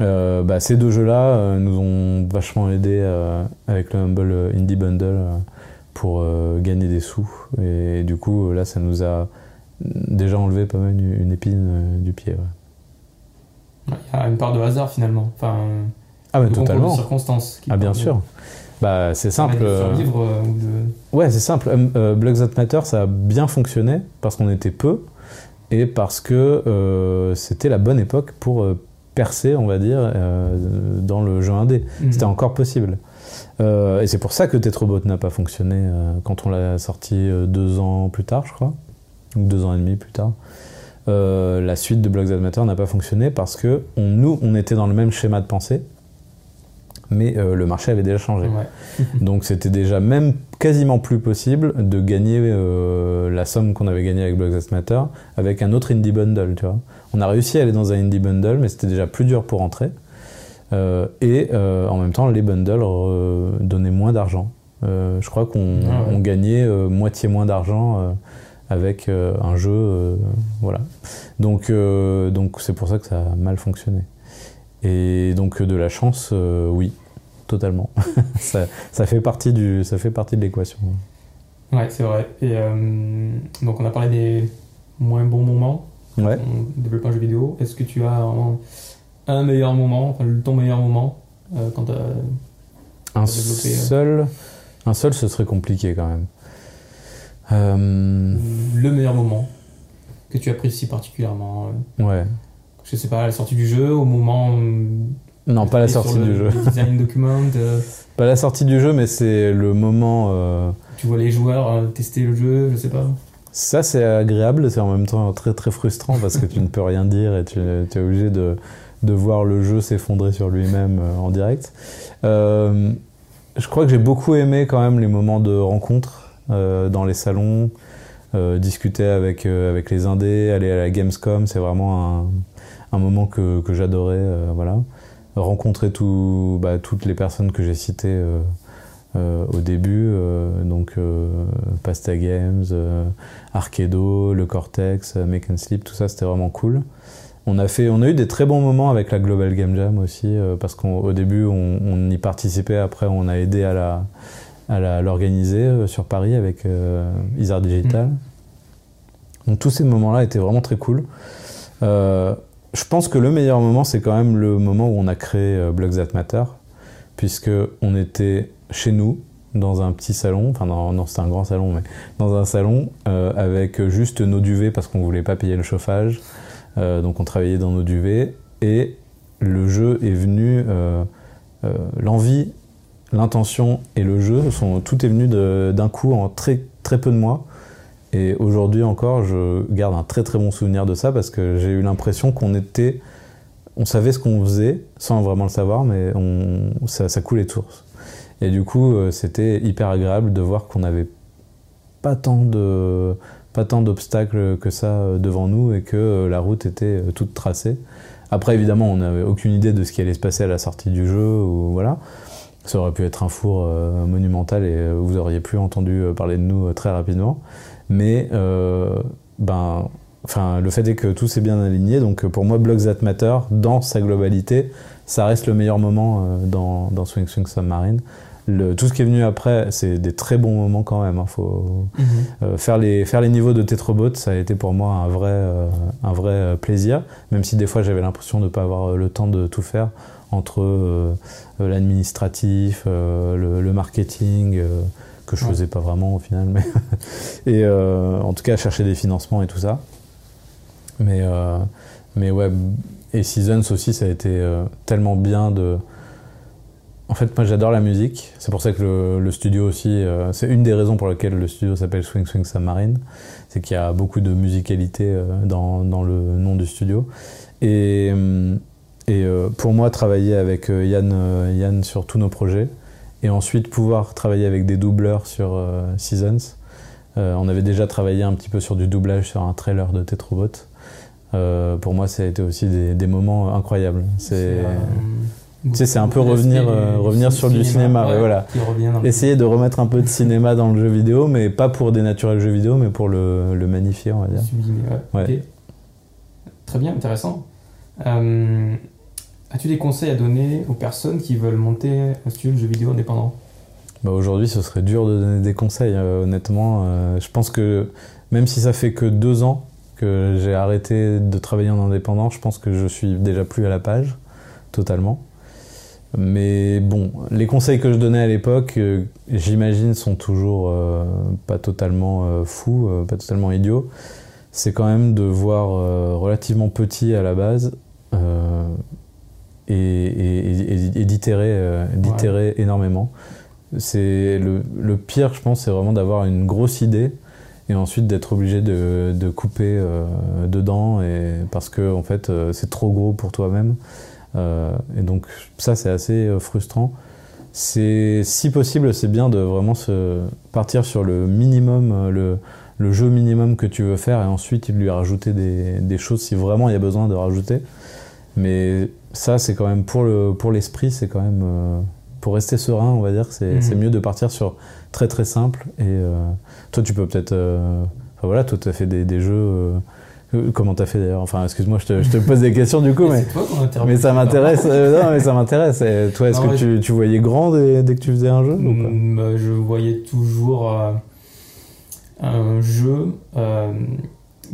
euh, bah, ces deux jeux-là nous ont vachement aidé avec le Humble Indie Bundle pour gagner des sous. Et, du coup, là, ça nous a déjà enlevé pas mal une, une épine du pied. ouais. Ouais, Il y a une part de hasard, finalement. Enfin, Ah, mais totalement. de circonstances. Ah bien sûr. Bah c'est simple. De euh, euh, de... Ouais c'est simple. Euh, euh, Blogs That Matter ça a bien fonctionné parce qu'on était peu et parce que euh, c'était la bonne époque pour percer on va dire euh, dans le jeu indé. Mhm. C'était encore possible. Et c'est pour ça que Tetrobot n'a pas fonctionné quand on l'a sorti deux ans plus tard je crois ou deux ans et demi plus tard. La suite de Blogs That Matter n'a pas fonctionné parce que on, nous on était dans le même schéma de pensée mais euh, le marché avait déjà changé. Ouais. Donc c'était déjà même quasiment plus possible de gagner euh, la somme qu'on avait gagnée avec Blogs Matter avec un autre indie bundle, tu vois. On a réussi à aller dans un indie bundle, mais c'était déjà plus dur pour entrer. Euh, et en même temps, les bundles donnaient moins d'argent. Je crois qu'on Ah ouais. gagnait moitié moins d'argent avec un jeu, voilà. Donc donc c'est pour ça que ça a mal fonctionné. Et donc de la chance, euh, oui, totalement. ça, ça fait partie du, ça fait partie de l'équation. Ouais, c'est vrai. Et euh, donc, on a parlé des moins bons moments Ouais. en développant un jeu vidéo. Est-ce que tu as vraiment un meilleur moment, enfin, ton meilleur moment euh, quand t'as- Un développer, euh. seul, un seul, ce serait compliqué quand même. Le meilleur moment que tu apprécies particulièrement ouais. Je sais pas, à la sortie du jeu, au moment Non, pas la sortie le- du jeu. design document, euh, Pas la sortie du jeu, mais c'est le moment. euh, tu vois les joueurs euh, tester le jeu, je sais pas. Ça, c'est agréable, c'est en même temps très très frustrant parce que tu ne peux rien dire et tu, tu es obligé de, de voir le jeu s'effondrer sur lui-même en direct. Euh, je crois que j'ai beaucoup aimé quand même les moments de rencontre dans les salons, discuter avec, avec les indés, aller à la Gamescom, c'est vraiment un, un moment que, que j'adorais. voilà. Rencontrer tout, bah, toutes les personnes que j'ai citées euh, euh, au début, euh, donc Pasta Games, Arcado, le Cortex, Make and Sleep, tout ça c'était vraiment cool. On a, fait, on a eu des très bons moments avec la Global Game Jam aussi, parce qu'au début on, on y participait, après on a aidé à la à l'organiser sur Paris avec euh, Isar Digital. Donc tous ces moments-là étaient vraiment très cool. Euh, je pense que le meilleur moment, c'est quand même le moment où on a créé euh, Blogs That Matter, puisque on était chez nous, dans un petit salon, enfin non, non c'était un grand salon, mais dans un salon euh, avec juste nos duvets parce qu'on voulait pas payer le chauffage, Euh, donc on travaillait dans nos duvets et le jeu est venu, l'envie, l'intention et le jeu sont tout est venu d'un coup en très très peu de mois. Et aujourd'hui encore, je garde un très très bon souvenir de ça parce que j'ai eu l'impression qu'on était, on savait ce qu'on faisait sans vraiment le savoir, mais ça, coulait de source. Et du coup, euh, c'était hyper agréable de voir qu'on n'avait pas tant de pas tant d'obstacles que ça euh, devant nous et que euh, la route était toute tracée. Après, évidemment, on n'avait aucune idée de ce qui allait se passer à la sortie du jeu ou voilà. Ça aurait pu être un four monumental et vous auriez plus entendu parler de nous très rapidement. Mais euh, ben, enfin, le fait est que tout s'est bien aligné. Donc pour moi, Blogs That Matter, dans sa globalité, ça reste le meilleur moment euh, dans, dans Swing Swing Submarine. Le, tout ce qui est venu après, c'est des très bons moments quand même. hein. Faut, euh, faire, les, faire les niveaux de Tetrobot, ça a été pour moi un vrai, euh, un vrai plaisir, même si des fois j'avais l'impression de ne pas avoir le temps de tout faire entre euh, l'administratif, le, le marketing, que je Ouais. faisais pas vraiment au final, mais et euh, en tout cas chercher des financements et tout ça. Mais, euh, mais ouais, et Seasons aussi, ça a été euh, tellement bien de. En fait, moi j'adore la musique. C'est pour ça que le, le studio aussi, euh, c'est une des raisons pour lesquelles le studio s'appelle Swing Swing Submarine. C'est qu'il y a beaucoup de musicalité dans, dans le nom du studio. Et, et pour moi, travailler avec Yann, Yann sur tous nos projets et ensuite pouvoir travailler avec des doubleurs sur euh, Seasons. Euh, on avait déjà travaillé un petit peu sur du doublage sur un trailer de Tetrobot. Euh, pour moi, ça a été aussi des, des moments incroyables. C'est tu sais, c'est un peu revenir, euh, revenir sur du cinéma, ouais, voilà. Essayer de remettre un peu de cinéma dans le jeu vidéo, mais pas pour dénaturer le jeu vidéo, mais pour le, le magnifier, on va dire. Sublimer, ouais. Très bien, intéressant. Euh, As-tu des conseils à donner aux personnes qui veulent monter un studio de jeux vidéo indépendant? Bah, Aujourd'hui, ce serait dur de donner des conseils, euh, honnêtement. Euh, je pense que même si ça fait que deux ans que j'ai arrêté de travailler en indépendant, je pense que je suis déjà plus à la page, totalement. Mais bon, les conseils que je donnais à l'époque, euh, j'imagine, sont toujours pas totalement fous, pas totalement idiots. C'est quand même de voir relativement petit à la base et, et- et- d'itérer euh, d'itérer énormément. C'est le, le pire, je pense, c'est vraiment d'avoir une grosse idée et ensuite d'être obligé de, de couper euh, dedans et parce que en fait euh, c'est trop gros pour toi-même. Euh, et donc ça c'est assez euh, frustrant. C'est si possible, c'est bien de vraiment se partir sur le minimum, euh, le, le jeu minimum que tu veux faire et ensuite lui rajouter des, des choses si vraiment il y a besoin de rajouter. Mais ça c'est quand même pour le pour l'esprit, c'est quand même euh, pour rester serein, on va dire, c'est Mhm. c'est mieux de partir sur très très simple. Et euh, toi tu peux peut-être, euh, enfin voilà, toi tu as fait des, des jeux. comment t'as fait d'ailleurs? Enfin, excuse-moi, je te, je te pose des questions du coup, mais, C'est toi mais ça m'intéresse. non, mais ça m'intéresse. Toi, est-ce que tu, tu voyais grand dès, dès que tu faisais un jeu ou pas? Mm, bah, je voyais toujours un jeu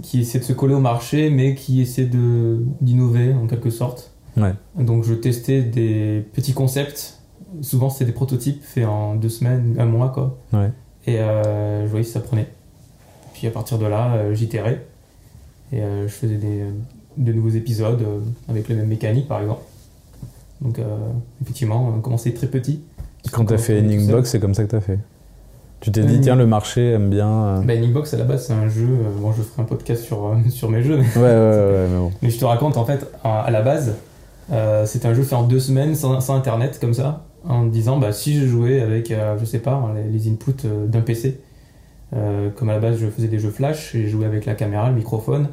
qui essaie de se coller au marché, mais qui essaie de d'innover en quelque sorte. Ouais. Donc je testais des petits concepts. Souvent c'était des prototypes faits en deux semaines, un mois quoi. Ouais. Et euh, je voyais si ça prenait. Puis à partir de là, euh, j'itérais. Et euh, je faisais des, de nouveaux épisodes avec les mêmes mécaniques par exemple. Donc, effectivement, on commençait très petit. Quand t'as fait Ending Endingbox, c'est comme ça que t'as fait. Tu t'es dit, Ending- tiens, le marché aime bien. euh, Bah, Box à la base, c'est un jeu. euh, bon, je ferai un podcast sur, euh, sur mes jeux, mais, Ouais, ouais, ouais, mais bon. mais je te raconte, en fait, à, la base, euh, c'était un jeu fait en deux semaines sans, sans internet, comme ça, en disant, bah, si je jouais avec, euh, je sais pas, les, les inputs euh, d'un PC, euh, comme à la base, je faisais des jeux flash, et je jouais avec la caméra, le microphone,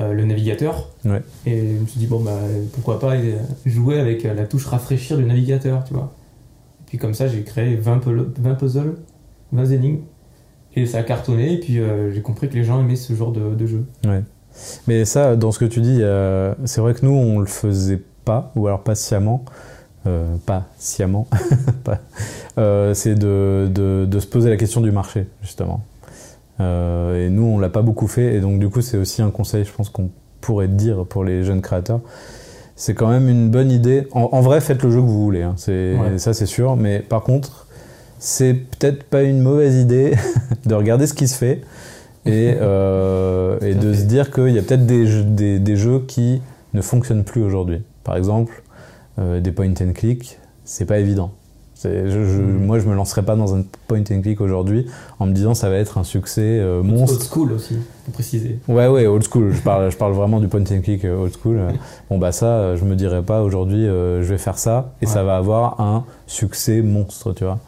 euh, le navigateur. Ouais. Et je me suis dit, bon, bah, pourquoi pas euh, jouer avec euh, la touche rafraîchir du navigateur, tu vois. Et puis comme ça, j'ai créé 20, pu- 20 puzzles, 20 énigmes, et ça a cartonné, et puis euh, j'ai compris que les gens aimaient ce genre de, de jeu. Mais ça, dans ce que tu dis, euh, c'est vrai que nous, on le faisait pas, ou alors pas sciemment. euh, pas sciemment. pas- c'est de, de, de se poser la question du marché, justement. Et nous, on l'a pas beaucoup fait, et donc du coup, c'est aussi un conseil, je pense, qu'on pourrait dire pour les jeunes créateurs. C'est quand même une bonne idée. En, en vrai, faites le jeu que vous voulez, hein, c'est, Ouais. ça c'est sûr. Mais par contre, c'est peut-être pas une mauvaise idée de regarder ce qui se fait et, euh, et de fait. se dire qu'il y a peut-être des, jeux- des, des jeux qui ne fonctionnent plus aujourd'hui. Par exemple, euh, des point and click, c'est pas évident. Je- je- Mhm. Moi, je me lancerai pas dans un point and click aujourd'hui en me disant ça va être un succès euh, monstre. Old school aussi, pour préciser. Ouais, ouais, old school. Je parle, je parle vraiment du point and click old school. Bon, bah ça, je me dirais pas aujourd'hui, je vais faire ça et Ouais. ça va avoir un succès monstre, tu vois.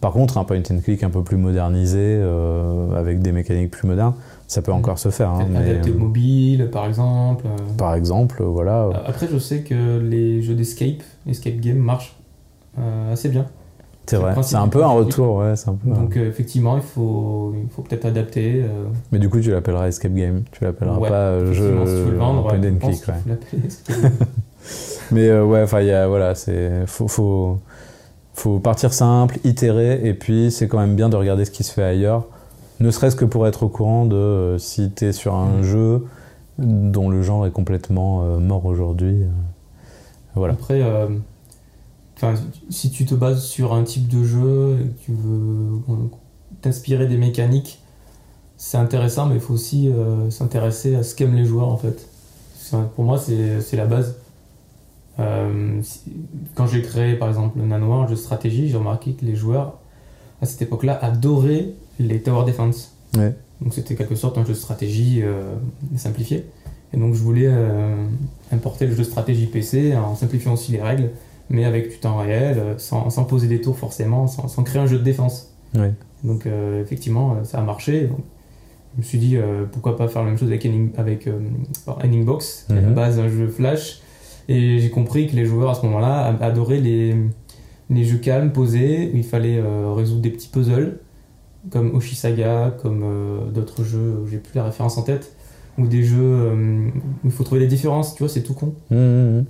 Par contre, un point and click un peu plus modernisé, euh, avec des mécaniques plus modernes, ça peut Mhm. encore se faire. hein, mais, Adapté au euh, mobile, par exemple. euh. par exemple, voilà. Après, je sais que les jeux d'escape, escape game, marchent euh, assez bien. c'est vrai. C'est un peu un retour, ouais, c'est un peu. Donc, euh, effectivement, il faut, il faut peut-être adapter. euh, Mais du coup, tu l'appelleras escape game. Tu l'appelleras ouais, pas jeu si vendre, point and click. ouais. Mais ouais, enfin, il y a, voilà, c'est, faut, faut, faut partir simple, itérer, et puis c'est quand même bien de regarder ce qui se fait ailleurs, ne serait-ce que pour être au courant de euh, si tu es sur un Mhm. jeu dont le genre est complètement euh, mort aujourd'hui. euh, voilà. Après, si tu te bases sur un type de jeu et que tu veux t'inspirer des mécaniques, c'est intéressant, mais il faut aussi s'intéresser à ce qu'aiment les joueurs en fait. Pour moi, c'est la base. Euh, quand j'ai créé par exemple le Nano, un jeu de stratégie, j'ai remarqué que les joueurs à cette époque-là adoraient les Tower Defense. Ouais. Donc c'était quelque sorte un jeu de stratégie euh, simplifié. Et donc je voulais euh, importer le jeu de stratégie PC en simplifiant aussi les règles, mais avec du temps réel, sans, sans poser des tours forcément, sans, sans créer un jeu de défense. Ouais. Donc effectivement, ça a marché. Donc, je me suis dit pourquoi pas faire la même chose avec, Ending, avec alors, Ending Box, qui est à la Mhm. base un jeu flash. Et j'ai compris que les joueurs à ce moment-là adoraient les, les jeux calmes, posés, où il fallait euh, résoudre des petits puzzles, comme Oshisaga, comme euh, d'autres jeux, j'ai plus la référence en tête, ou des jeux euh, où il faut trouver des différences, tu vois, c'est tout con. Mmh, mmh, mmh.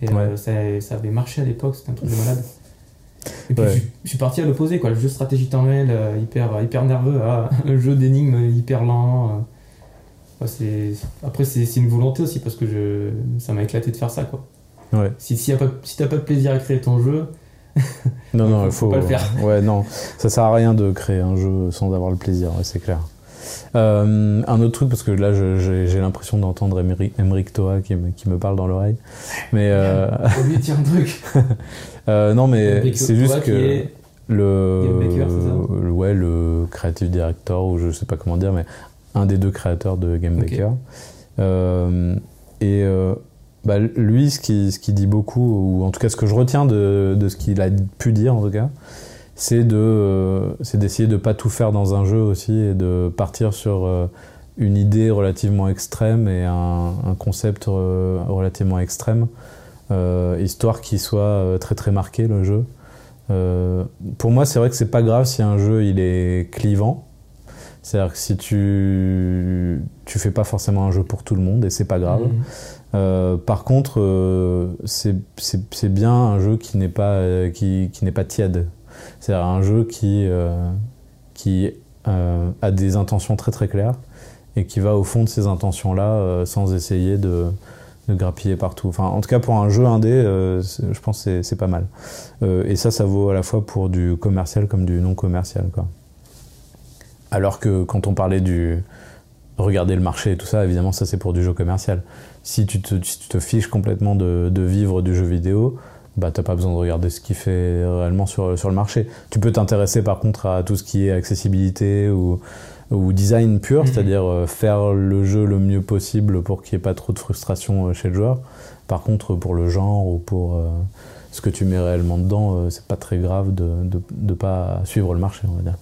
Et Ouais. ça, ça avait marché à l'époque, c'était un truc de malade. Et puis Ouais. je, suis- je suis parti à l'opposé, quoi. Le jeu stratégie temps réel hyper, hyper nerveux, à un jeu d'énigmes hyper lent. Euh. Ouais, Après, c'est une volonté aussi, parce que je... ça m'a éclaté de faire ça, quoi. Ouais. Si, si, y a pas, si t'as pas de plaisir à créer ton jeu, Non, non, Faut- il faut faut. pas le faire. Ouais, non, ça sert à rien de créer un jeu sans avoir le plaisir, ouais, c'est clair. Euh, un autre truc, parce que là, j'ai l'impression d'entendre Emmerich, Toa qui me, qui me parle dans l'oreille. Mais euh, lui dire un truc. euh, non, mais c'est juste que est- le, Maker, le- ouais, le creative director ou je sais pas comment dire, mais un des deux créateurs de Game Ok. Maker. Euh, et euh, bah, lui, ce qui, ce qui dit beaucoup, ou en tout cas ce que je retiens de, de ce qu'il a pu dire en tout cas, c'est de, euh, c'est d'essayer de pas tout faire dans un jeu aussi et de partir sur une idée relativement extrême et un, un concept relativement extrême, euh, histoire qu'il soit très très marqué le jeu. Euh, pour moi, c'est vrai que c'est pas grave si un jeu il est clivant. C'est-à-dire que si tu tu fais pas forcément un jeu pour tout le monde et c'est pas grave. Mhm. Euh, par contre, euh, c'est bien un jeu qui n'est pas euh, qui, qui n'est pas tiède. C'est-à-dire un jeu qui qui a des intentions très très claires et qui va au fond de ces intentions-là euh, sans essayer de, de grappiller partout. Enfin, en tout cas, pour un jeu indé, euh, je pense que c'est- c'est pas mal. Euh, et ça, ça vaut à la fois pour du commercial comme du non commercial, quoi. Alors que quand on parlait du regarder le marché et tout ça, évidemment, ça c'est pour du jeu commercial. Si tu te, si tu te fiches complètement de, de vivre du jeu vidéo, bah t'as pas besoin de regarder ce qu'il fait réellement sur, sur le marché. Tu peux t'intéresser par contre à tout ce qui est accessibilité ou, ou design pur, Mhm. c'est-à-dire euh, faire le jeu le mieux possible pour qu'il n'y ait pas trop de frustration euh, chez le joueur. Par contre, pour le genre ou pour euh, ce que tu mets réellement dedans, euh, c'est pas très grave de, de pas suivre le marché, on va dire.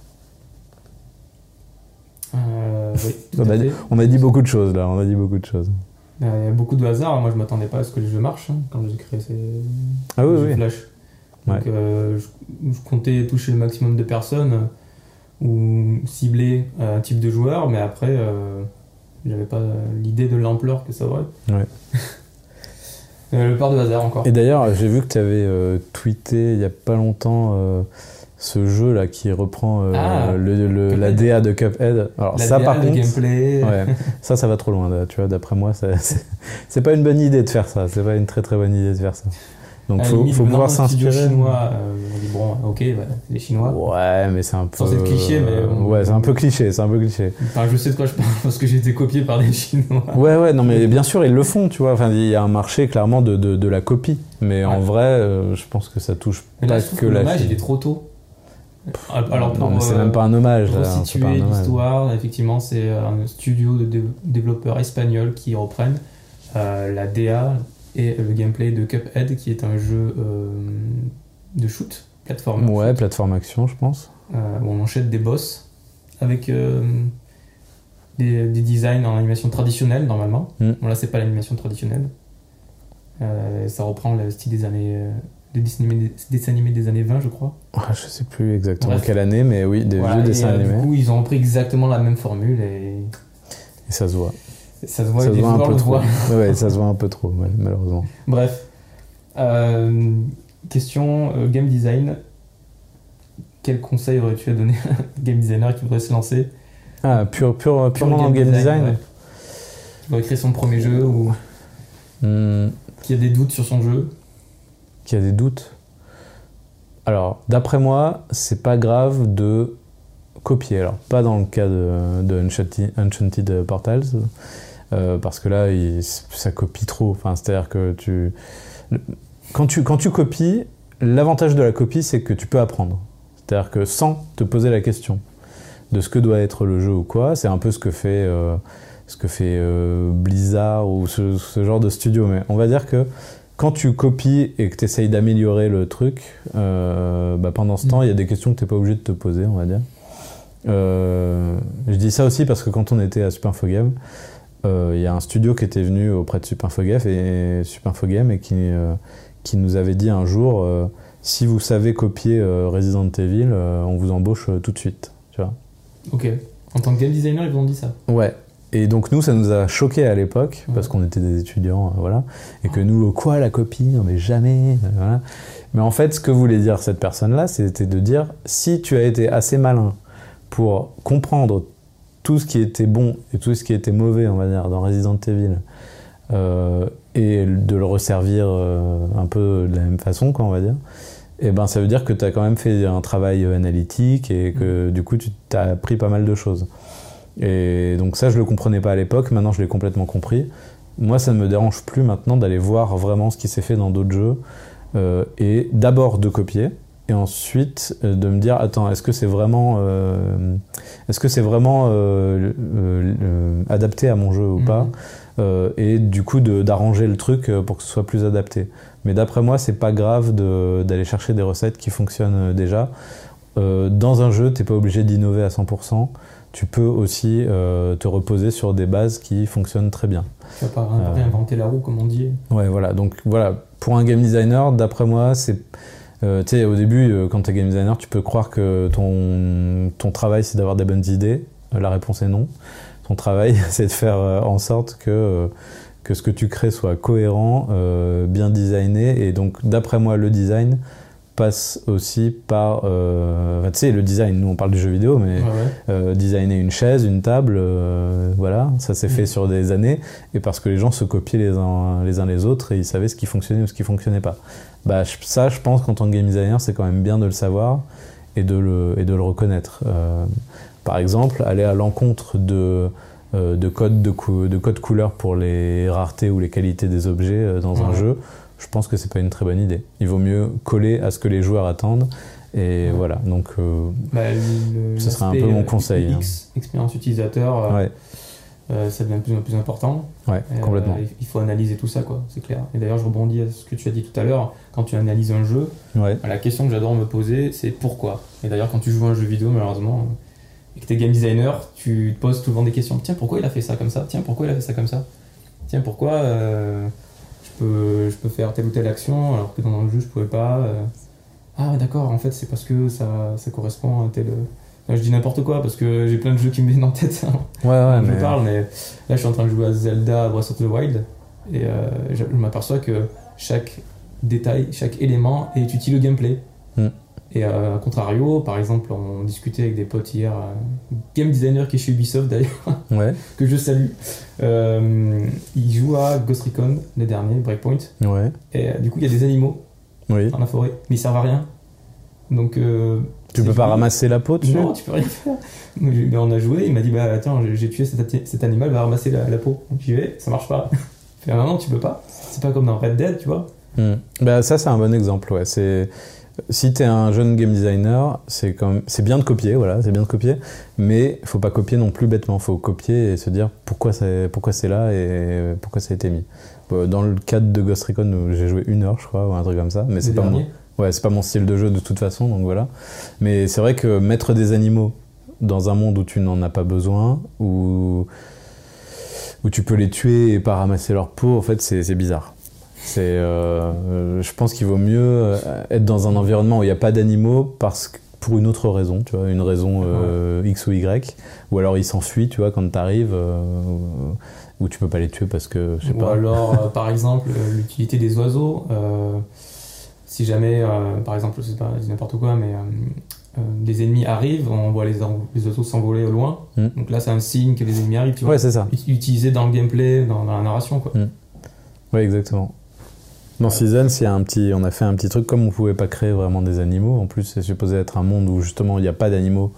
Euh, oui, On a, fait. on a dit beaucoup de choses là, on a dit beaucoup de choses. Euh, Il y a beaucoup de hasard. Moi, je m'attendais pas à ce que les jeux marchent hein, quand j'ai créé ces Ah oui, jeux oui. Flash. Donc, Ouais. euh, je, je comptais toucher le maximum de personnes ou cibler un type de joueur, mais après, euh, j'avais pas l'idée de l'ampleur que ça aurait. Ouais. Le part de hasard encore. Et d'ailleurs, j'ai vu que tu avais tweeté il y a pas longtemps ce jeu là qui reprend euh, Ah, le, le- la. DA de Cuphead. Alors La ça, DA, par contre, gameplay. ouais, ça, ça va trop loin. là, Tu vois, d'après moi, c'est pas une bonne idée de faire ça. C'est pas une très très bonne idée de faire ça. Donc la faut, limite, faut pouvoir s'inspirer. chinois, euh, on dit bon, ok, bah, les chinois. Ouais, mais c'est un peu. Sans être cliché, mais euh, on- ouais, c'est un peu cliché. C'est un peu cliché. Enfin, je sais de quoi je parle parce que j'ai été copié par des chinois. Ouais, ouais, non, mais bien sûr, ils le font, tu vois. Enfin, il y a un marché clairement de, de, de la copie. Mais en vrai, euh, je pense que ça touche Mais là, pas je que la l'hommage, il est trop tôt. Alors, pour, non, mais c'est euh, même pas un hommage, pas situer l'histoire, effectivement, c'est un studio de dé- développeurs espagnols qui reprennent euh, la DA et le gameplay de Cuphead, qui est un jeu euh, de shoot, plateforme, Ouais, plateforme action, je pense. euh, où on enchaîne des boss avec euh, des, des designs en animation traditionnelle, normalement. Mm. Bon, là, c'est pas l'animation traditionnelle. Euh, ça reprend le style des années. Des dessins animés, des années 20, je crois. Ah, je sais plus exactement Bref. quelle année, mais oui, des Voilà, vieux dessins euh, animés. Du coup, ils ont repris exactement la même formule et Et ça se voit. ça se voit, ça se voit un peu trop. ouais, ça se voit un peu trop, ouais, malheureusement. Bref. Euh, question euh, game design. Quel conseil aurais-tu à donner à un game designer qui voudrait se lancer? Ah, pur, purement le game design, ouais. Qui voudrait créer son premier jeu ou Hmm, qui a des doutes sur son jeu? Qui a des doutes Alors, d'après moi, c'est pas grave de copier. Alors, pas dans le cas de, de Enchanted, Enchanted Portals, euh, parce que là, ça copie trop. Enfin, c'est-à-dire que tu quand, tu. quand tu copies, l'avantage de la copie, c'est que tu peux apprendre. C'est-à-dire que sans te poser la question de ce que doit être le jeu ou quoi, c'est un peu ce que fait, euh, ce que fait euh, Blizzard ou ce genre de studio. Mais on va dire que quand tu copies et que tu essayes d'améliorer le truc, euh, bah pendant ce Mm. temps, il y a des questions que tu n'es pas obligé de te poser, on va dire. Euh, je dis ça aussi parce que quand on était à Super Info Game, euh, il y a un studio qui était venu auprès de Super Info Game et, Super Info Game et qui, qui nous avait dit un jour si vous savez copier Resident Evil, on vous embauche tout de suite. Tu vois Ok. En tant que game designer, ils vous ont dit ça? Ouais. Et donc nous, ça nous a choqué à l'époque, Ouais. parce qu'on était des étudiants, euh, voilà, et que nous, euh, quoi la copie Non mais jamais, euh, voilà. Mais en fait, ce que voulait dire cette personne-là, c'était de dire, si tu as été assez malin pour comprendre tout ce qui était bon et tout ce qui était mauvais, on va dire, dans Resident Evil, euh, et de le resservir euh, un peu de la même façon, quoi, on va dire, et ben ça veut dire que tu as quand même fait un travail analytique et que du coup tu as appris pas mal de choses. Et donc ça je le comprenais pas à l'époque, maintenant je l'ai complètement compris. Moi ça ne me dérange plus maintenant d'aller voir vraiment ce qui s'est fait dans d'autres jeux euh, et d'abord de copier et ensuite euh, de me dire attends est-ce que c'est vraiment euh, est-ce que c'est vraiment euh, adapté à mon jeu ou pas Mhm. euh, et du coup d'arranger le truc pour que ce soit plus adapté. Mais d'après moi, c'est pas grave de- d'aller chercher des recettes qui fonctionnent déjà. Dans un jeu, t'es pas obligé d'innover à 100%. Tu peux aussi euh, te reposer sur des bases qui fonctionnent très bien. Tu vas pas Euh. réinventer la roue, comme on dit. Ouais, voilà. Donc voilà, pour un game designer, d'après moi, c'est. euh, tu sais, au début, euh, quand tu es game designer, tu peux croire que ton, ton travail, c'est d'avoir des bonnes idées. Euh, La réponse est non. Ton travail, c'est de faire en sorte que, que ce que tu crées soit cohérent, bien designé. Et donc, d'après moi, le design passe aussi par. euh, tu sais, le design, nous on parle du jeu vidéo, mais Ouais, ouais. euh, designer une chaise, une table, euh, voilà, ça s'est fait Mm. sur des années, et parce que les gens se copiaient les uns les, uns les autres et ils savaient ce qui fonctionnait ou ce qui fonctionnait pas. Bah, ça, je pense qu'en tant que game designer, c'est quand même bien de le savoir et de le, et de le reconnaître. Euh, par exemple, aller à l'encontre de, euh, de codes de, cou- de codes couleurs pour les raretés ou les qualités des objets euh, dans un jeu, je pense que c'est pas une très bonne idée. Il vaut mieux coller à ce que les joueurs attendent. Et voilà, donc euh, Bah, le- Ce serait un peu mon euh, conseil, hein. Expérience utilisateur, euh, ouais, euh, ça devient de plus en plus important. ouais, Et, euh, complètement. il faut analyser tout ça, quoi, c'est clair. Et d'ailleurs, je rebondis à ce que tu as dit tout à l'heure. Quand tu analyses un jeu, Ouais, la question que j'adore me poser, c'est pourquoi? Et d'ailleurs, quand tu joues à un jeu vidéo, malheureusement, et que tu es game designer, tu te poses souvent des questions. Tiens, pourquoi il a fait ça comme ça? Tiens, pourquoi il a fait ça comme ça? Tiens, pourquoi je, peux, je peux faire telle ou telle action alors que dans le jeu, je pouvais pas euh. Ah, d'accord, en fait, c'est parce que ça, ça correspond à tel. Là, je dis n'importe quoi parce que j'ai plein de jeux qui me viennent en tête. hein. ouais, ouais, je mais parle, mais là, je suis en train de jouer à Zelda Breath of the Wild et euh, je, je m'aperçois que chaque détail, chaque élément est utile au gameplay. Et euh, à contrario, par exemple, on discutait avec des potes hier, euh, game designer qui est chez Ubisoft d'ailleurs, ouais, que je salue. Euh, il joue à Ghost Recon, le dernier, Breakpoint, ouais, et du coup, il y a des animaux oui. dans la forêt, mais ils servent à rien. Donc, Tu peux pas ramasser la peau dessus? Non, tu peux rien faire. Donc, ben, on a joué, il m'a dit bah attends, j'ai- tué cet, animal, va ramasser la, la peau. J'y vais, ça marche pas. Fait ah non, tu peux pas. C'est pas comme dans Red Dead, tu vois. Hmm. Bah, ça, c'est un bon exemple. Ouais. C'est si t'es un jeune game designer, c'est comme c'est bien de copier, voilà, c'est bien de copier, mais faut pas copier non plus bêtement. Faut copier et se dire pourquoi c'est pourquoi c'est là et pourquoi ça a été mis. Dans le cadre de Ghost Recon, où j'ai joué une heure, je crois, ou un truc comme ça, mais c'est pas mon, dernier? ouais, c'est pas mon style de jeu de toute façon, donc voilà. Mais c'est vrai que mettre des animaux dans un monde où tu n'en as pas besoin, où où tu peux les tuer et pas ramasser leur peau, en fait, c'est bizarre. C'est, euh, euh, je pense qu'il vaut mieux euh, être dans un environnement où il n'y a pas d'animaux parce que pour une autre raison, tu vois, une raison euh, X ou Y, ou alors ils s'enfuient, tu vois, quand t'arrives, euh, où tu peux pas les tuer parce que, je sais Ou pas. alors, par exemple, l'utilité des oiseaux. si jamais, par exemple, je sais pas, n'importe quoi, mais des ennemis arrivent, on voit les, oiseaux s'envoler au loin. Mm. Donc là, c'est un signe que les ennemis arrivent, tu vois. Ouais, c'est ça. Ut- Utilisé dans le gameplay, dans, dans la narration, quoi. Ouais, exactement. Dans Seasons, il y a un petit, on a fait un petit truc comme on pouvait pas créer vraiment des animaux. En plus, c'est supposé être un monde où justement il n'y a pas d'animaux.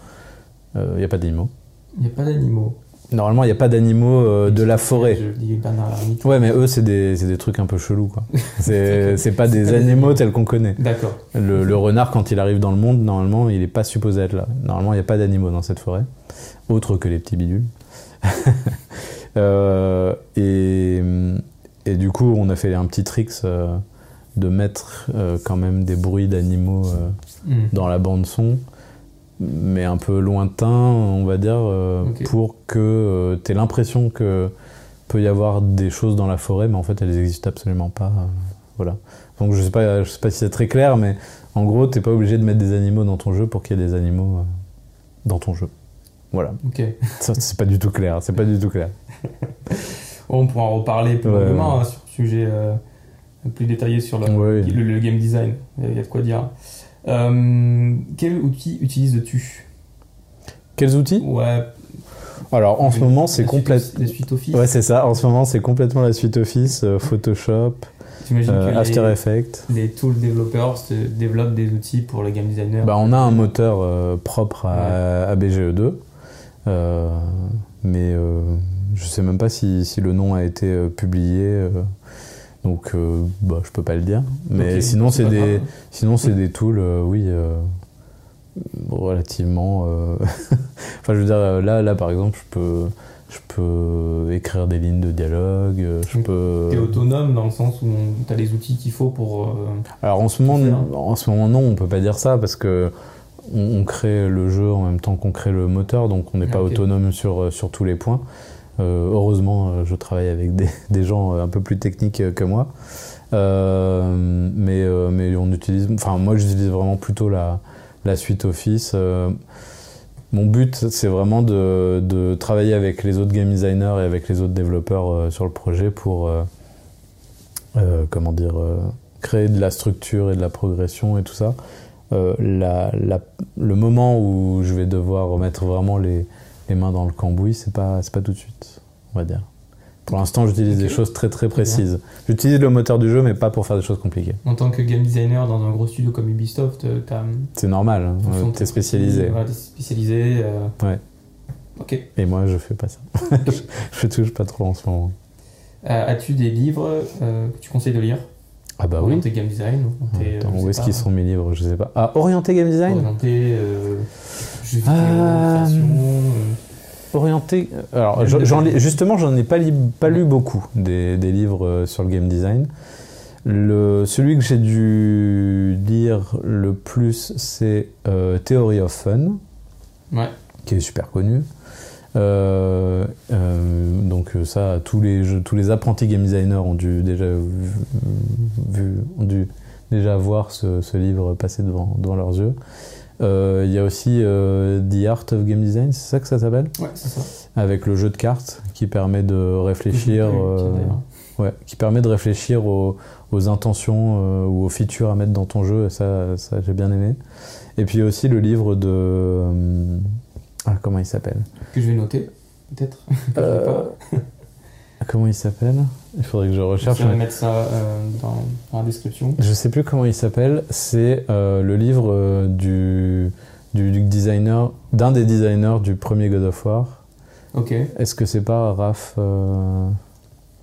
Euh, Il n'y a pas d'animaux. Il n'y a pas d'animaux. Normalement, il n'y a pas d'animaux euh, de la forêt. Je. Ouais, mais eux, c'est des, trucs un peu chelous, quoi. C'est pas des animaux tels qu'on connaît. D'accord. Le, le renard, quand il arrive dans le monde, normalement, il est pas supposé être là. Normalement, il n'y a pas d'animaux dans cette forêt, autre que les petits bidules. Euh, et, et du coup, on a fait un petit trick euh, de mettre euh, quand même des bruits d'animaux euh, Mm. dans la bande son, mais un peu lointain, on va dire, pour que tu aies l'impression que peut y avoir des choses dans la forêt, mais en fait elles n'existent absolument pas. voilà. Donc je sais pas, je sais pas si c'est très clair, mais en gros, t'es pas obligé de mettre des animaux dans ton jeu pour qu'il y ait des animaux dans ton jeu. Voilà. Ok. C'est pas du tout clair. C'est pas du tout clair. On pourra en reparler plus Ouais, longuement ouais. hein, sur le sujet euh, plus détaillé sur le, Ouais. le, le game design. Il y a de quoi dire. Euh, quel outil utilises-tu? Quels outils? Ouais. Alors en ce moment, c'est la suite- complète. La suite Office. Ouais, c'est ça. En ce moment, c'est complètement la suite Office, euh, Photoshop, euh, After les, Effects. les tool developers se développent des outils pour le game designer. Bah, on a un moteur euh, propre à, à BGE2, euh, mais je sais même pas si, si le nom a été euh, publié, euh, donc euh, bah, je peux pas le dire. Mais sinon, c'est pas des, sinon c'est des tools, oui, relativement. enfin, je veux dire, là, là, par exemple, je peux, je peux écrire des lignes de dialogue, je peux. T'es autonome dans le sens où tu as les outils qu'il faut pour. Alors en ce moment, Faire. en ce moment non, on peut pas dire ça parce que on, on crée le jeu en même temps qu'on crée le moteur, donc on n'est pas Ah, ok. autonome sur, sur tous les points. Euh, heureusement, euh, je travaille avec des, gens euh, un peu plus techniques que moi, mais, mais on utilise, enfin moi j'utilise vraiment plutôt la, la suite Office. Mon but, c'est vraiment de, de travailler avec les autres game designers et avec les autres développeurs sur le projet pour, comment dire, créer de la structure et de la progression et tout ça. La- la- le moment où je vais devoir remettre vraiment les, les mains dans le cambouis, c'est pas, pas tout de suite, on va dire. Pour l'instant, j'utilise des choses très très précises. J'utilise le moteur du jeu, mais pas pour faire des choses compliquées. En tant que game designer dans un gros studio comme Ubisoft, euh, t'as. C'est normal, hein. t'es spécialisé. voilà, t'es spécialisé. euh, Ouais. Ok. Et moi, je fais pas ça. je touche pas trop en ce moment. Euh, As-tu des livres euh, que tu conseilles de lire? Ah bah oui. orienté game design, orienté, Attends, euh, je où est-ce qu'ils sont mes livres Je sais pas. Ah, orienté game design? Orienté euh, jeux vidéo, Euh, création, euh, Orienté. Alors, j'en- justement, j'en ai pas, li- pas lu beaucoup des, des livres euh, sur le game design. Le, celui que j'ai dû lire le plus, c'est euh, Theory of Fun, Ouais. qui est super connu. Euh, euh, donc ça, tous les, jeux- tous les apprentis game designers ont dû déjà vu, vu- ont dû déjà voir ce, ce livre passer devant, devant leurs yeux. Euh, Il y a aussi euh, The Art of Game Design, c'est ça que ça s'appelle Ouais, c'est ça. avec le jeu de cartes qui permet de réfléchir, euh, ouais, qui permet de réfléchir aux, aux intentions euh, ou aux features à mettre dans ton jeu. Ça, ça j'ai bien aimé. Et puis aussi le livre de euh, ah, comment il s'appelle? Que je vais noter, peut-être. Euh, Comment il s'appelle? Il faudrait que je recherche. Je vais mettre ça euh, dans, dans la description. Je sais plus comment il s'appelle. C'est euh, le livre euh, du, du, du designer, d'un des designers du premier God of War. Ok. Est-ce que c'est pas Raph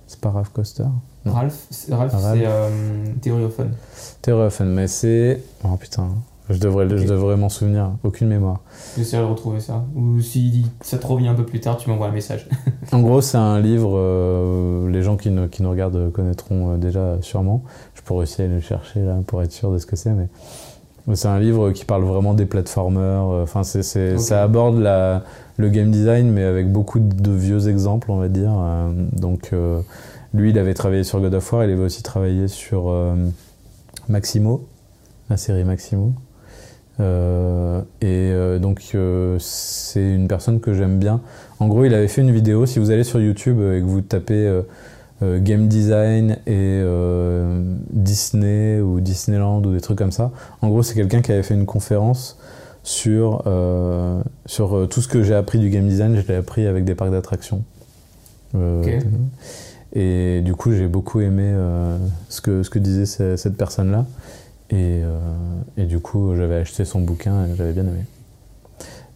C'est pas Raph Coster. Ralph, c'est- Ralph, Ralph. c'est Theory of Fun. Of Fun, mais c'est. Oh putain, je devrais, je devrais m'en souvenir. Aucune mémoire. J'essaierai de retrouver ça. Ou si ça te revient un peu plus tard, tu m'envoies un message. En gros, c'est un livre. euh, les gens qui, nous- qui nous regardent connaîtront euh, déjà sûrement. Je pourrais aussi aller le chercher là pour être sûr de ce que c'est, mais. C'est un livre qui parle vraiment des platformers. euh, Enfin, c'est, c'est- Ok. ça aborde la, le game design, mais avec beaucoup de vieux exemples, on va dire. Donc, euh, lui, il avait travaillé sur God of War. Il avait aussi travaillé sur euh, Maximo, la série Maximo. Euh, et euh, donc, euh, c'est une personne que j'aime bien. En gros, il avait fait une vidéo. Si vous allez sur YouTube et que vous tapez game design et Disney ou Disneyland ou des trucs comme ça, en gros, c'est quelqu'un qui avait fait une conférence sur, sur tout ce que j'ai appris du game design. Je l'ai appris avec des parcs d'attractions. Et du coup, j'ai beaucoup aimé ce, que, ce que disait ce- cette personne-là. Et, euh, et du coup, j'avais acheté son bouquin et j'avais bien aimé.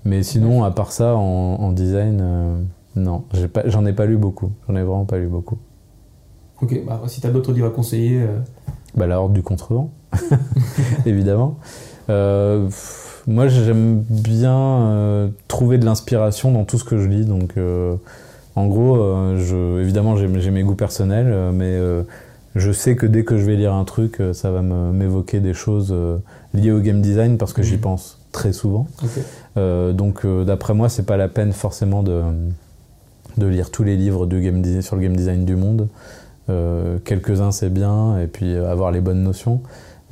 Mais sinon, à part ça, en, en design, euh, non, j'en ai pas lu beaucoup. J'en ai vraiment pas lu beaucoup. Ok, bah, si t'as d'autres livres à conseiller, euh, Bah, la Horde du Contrevent, évidemment. Euh, pff, moi, j'aime bien euh, trouver de l'inspiration dans tout ce que je lis. Donc, euh, en gros, je, évidemment, j'ai mes goûts personnels, mais je sais que dès que je vais lire un truc, euh, ça va m'évoquer des choses euh, liées au game design parce que j'y Mhm. pense très souvent. Euh, donc, euh, d'après moi, c'est pas la peine forcément de, de lire tous les livres de game design, sur le game design du monde. Euh, Quelques-uns, c'est bien, et puis avoir les bonnes notions.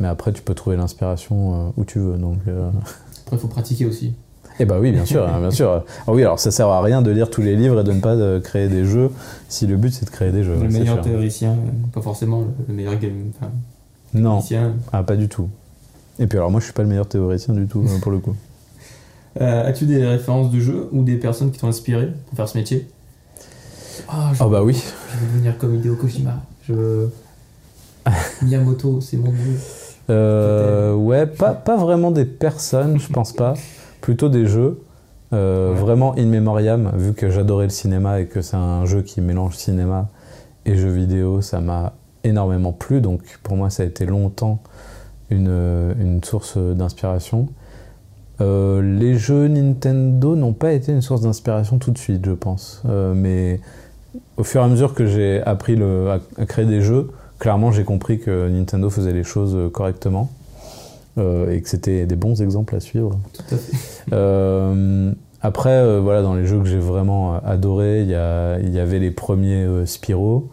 Mais après, tu peux trouver l'inspiration où tu veux. Donc, Après, il faut pratiquer aussi. Eh bah oui, bien sûr, hein, bien sûr. Ah oui, alors ça sert à rien de lire tous les livres et de ne pas euh, créer des jeux si le but c'est de créer des jeux. le meilleur théoricien, pas forcément le, le meilleur game. Enfin, Non, ah, pas du tout. Et puis alors moi, je suis pas le meilleur théoricien du tout euh, pour le coup. Euh, As-tu des références de jeux ou des personnes qui t'ont inspiré pour faire ce métier? Ah, Ah bah oui. je veux devenir comme Hideo Kojima. Je veux... Miyamoto, c'est mon dieu. Euh, ouais, pas, pas vraiment des personnes, je pense pas. Plutôt des jeux. Euh, Ouais. Vraiment in memoriam, vu que j'adorais le cinéma et que c'est un jeu qui mélange cinéma et jeux vidéo, ça m'a énormément plu. Donc pour moi, ça a été longtemps une, une source d'inspiration. Euh, les jeux Nintendo n'ont pas été une source d'inspiration tout de suite, je pense. Euh, mais au fur et à mesure que j'ai appris le, à, à créer des jeux, clairement j'ai compris que Nintendo faisait les choses correctement euh, et que c'était des bons exemples à suivre. Tout à fait. Euh, après, euh, voilà, dans les jeux que j'ai vraiment adoré, il y, a- y avait les premiers Spyro.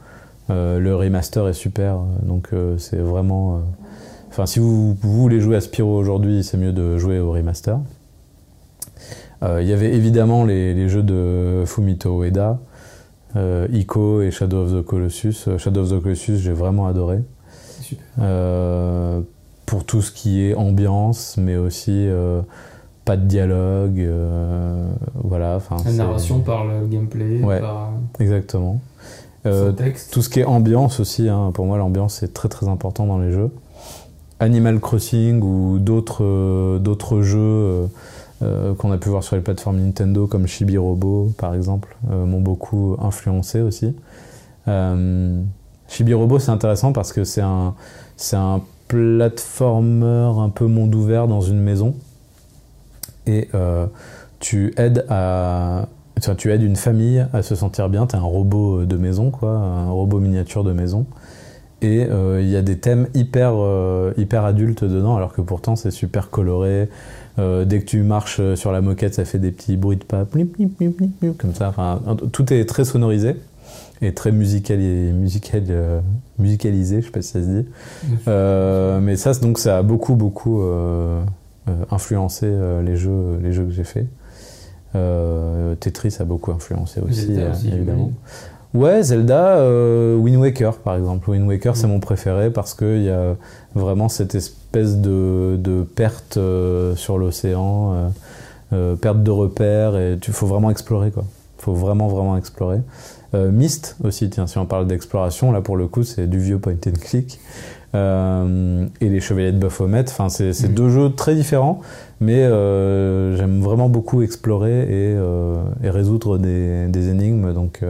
Le remaster est super, donc c'est vraiment. Enfin, si vous, vous voulez jouer à Spyro aujourd'hui, c'est mieux de jouer au remaster. Il y avait évidemment les, les jeux de Fumito Ueda, euh, Ico et Shadow of the Colossus. Shadow of the Colossus, j'ai vraiment adoré. Super. Euh, pour tout ce qui est ambiance, mais aussi euh, pas de dialogue. euh, voilà. La narration par le gameplay, Ouais. par Exactement. euh, texte. tout ce qui est ambiance aussi, hein, pour moi l'ambiance c'est très très important dans les jeux. Animal Crossing ou d'autres d'autres jeux qu'on a pu voir sur les plateformes Nintendo comme Chibi Robo par exemple m'ont beaucoup influencé aussi. Chibi Robo, c'est intéressant parce que c'est un, c'est un platformer un peu monde ouvert dans une maison. Et euh, tu aides à. enfin, tu aides une famille à se sentir bien. Tu un robot de maison, quoi, un robot miniature de maison. Et euh, il y a des thèmes hyper, euh, hyper adultes dedans, alors que pourtant c'est super coloré. Euh, dès que tu marches sur la moquette, ça fait des petits bruits de pas, comme ça. Enfin, tout est très sonorisé et très musicali- musical, euh, musicalisé, je sais pas si ça se dit. Euh, mais ça, donc, ça a beaucoup, beaucoup euh, influencé les jeux, les jeux que j'ai faits. Tetris a beaucoup influencé aussi, évidemment. Ouais, Zelda, Wind Waker par exemple. Wind Waker, c'est Mm. mon préféré parce qu'il y a vraiment cette espèce de, de perte sur l'océan, perte de repères, et il faut vraiment explorer quoi. Il faut vraiment, vraiment explorer. Euh, Myst aussi, tiens, si on parle d'exploration, là pour le coup, c'est du vieux point and click. Euh, et les Chevaliers de Baphomet, enfin, c'est Mhm. deux jeux très différents, mais euh, j'aime vraiment beaucoup explorer et, et résoudre des, des énigmes, donc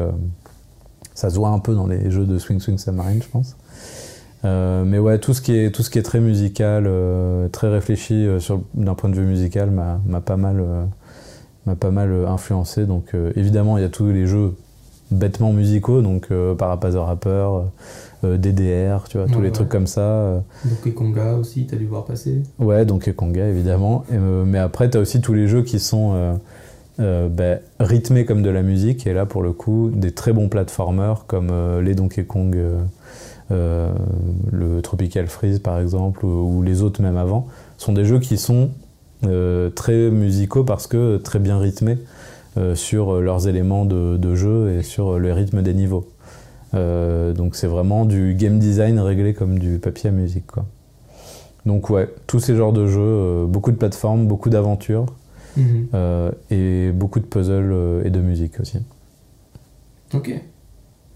ça se voit un peu dans les jeux de Swing Swing Submarine, je pense. Mais ouais, tout ce qui est, tout ce qui est très musical, très réfléchi d'un point de vue musical m'a pas mal, m'a pas mal influencé. Donc euh, évidemment, il y a tous les jeux bêtement musicaux, donc euh, Parapaz the Rapper, euh, DDR, tu vois, tous les ouais. trucs comme ça. euh, Donkey Konga aussi, t'as dû voir passer. Ouais, Donkey Konga évidemment. Et, euh, mais après, tu as aussi tous les jeux qui sont euh, euh, ben, rythmés comme de la musique. Et là, pour le coup, des très bons platformers comme euh, les Donkey Kong, euh, euh, le Tropical Freeze par exemple, ou, ou les autres même avant, sont des jeux qui sont euh, très musicaux parce que très bien rythmés euh, sur leurs éléments de, de jeu et sur le rythme des niveaux. Euh, donc c'est vraiment du game design réglé comme du papier à musique. Quoi. Donc ouais, tous ces genres de jeux, euh, beaucoup de plateformes, beaucoup d'aventures Mhm. euh, et beaucoup de puzzles euh, et de musique aussi. Ok.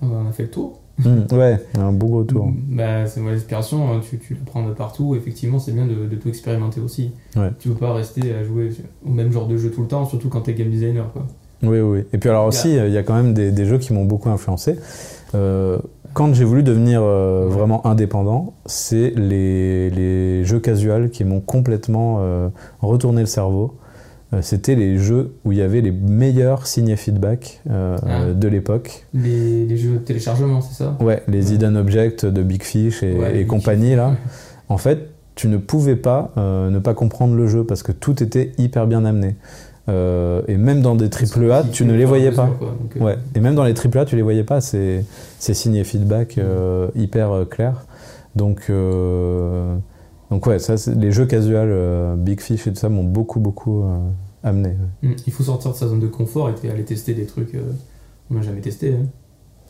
On a fait le tour. Mm, ouais, un beau gros tour. Bah, c'est moi l'inspiration, hein, tu, tu la prends de partout. Effectivement, c'est bien de, de tout expérimenter aussi. Ouais. Tu veux pas rester à jouer au même genre de jeu tout le temps, surtout quand t'es game designer. Quoi. Oui, oui. Et puis alors aussi, il y a quand même des, des jeux qui m'ont beaucoup influencé. Euh, quand j'ai voulu devenir euh, Ouais. vraiment indépendant, c'est les, les jeux casuals qui m'ont complètement euh, retourné le cerveau. Euh, C'était les jeux où il y avait les meilleurs signes feedback euh, Ah. de l'époque. Les, les jeux de téléchargement, c'est ça? Ouais, les Ouais. Hidden Objects de Big Fish et, Ouais, et les compagnie là. Ouais. En fait, tu ne pouvais pas euh, ne pas comprendre le jeu parce que tout était hyper bien amené. Euh, et même dans des triple A, tu ne les voyais pas. mesure, quoi. Donc, euh, Ouais. Et même dans les triple A, tu les voyais pas. C'est c'est signé feedback euh, hyper euh, clair. Donc euh, donc ouais, ça, les jeux casuals, euh, Big Fish et tout ça m'ont beaucoup beaucoup euh, amené. ouais. Mm. Il faut sortir de sa zone de confort et aller tester des trucs euh, qu'on n'a jamais testé, hein.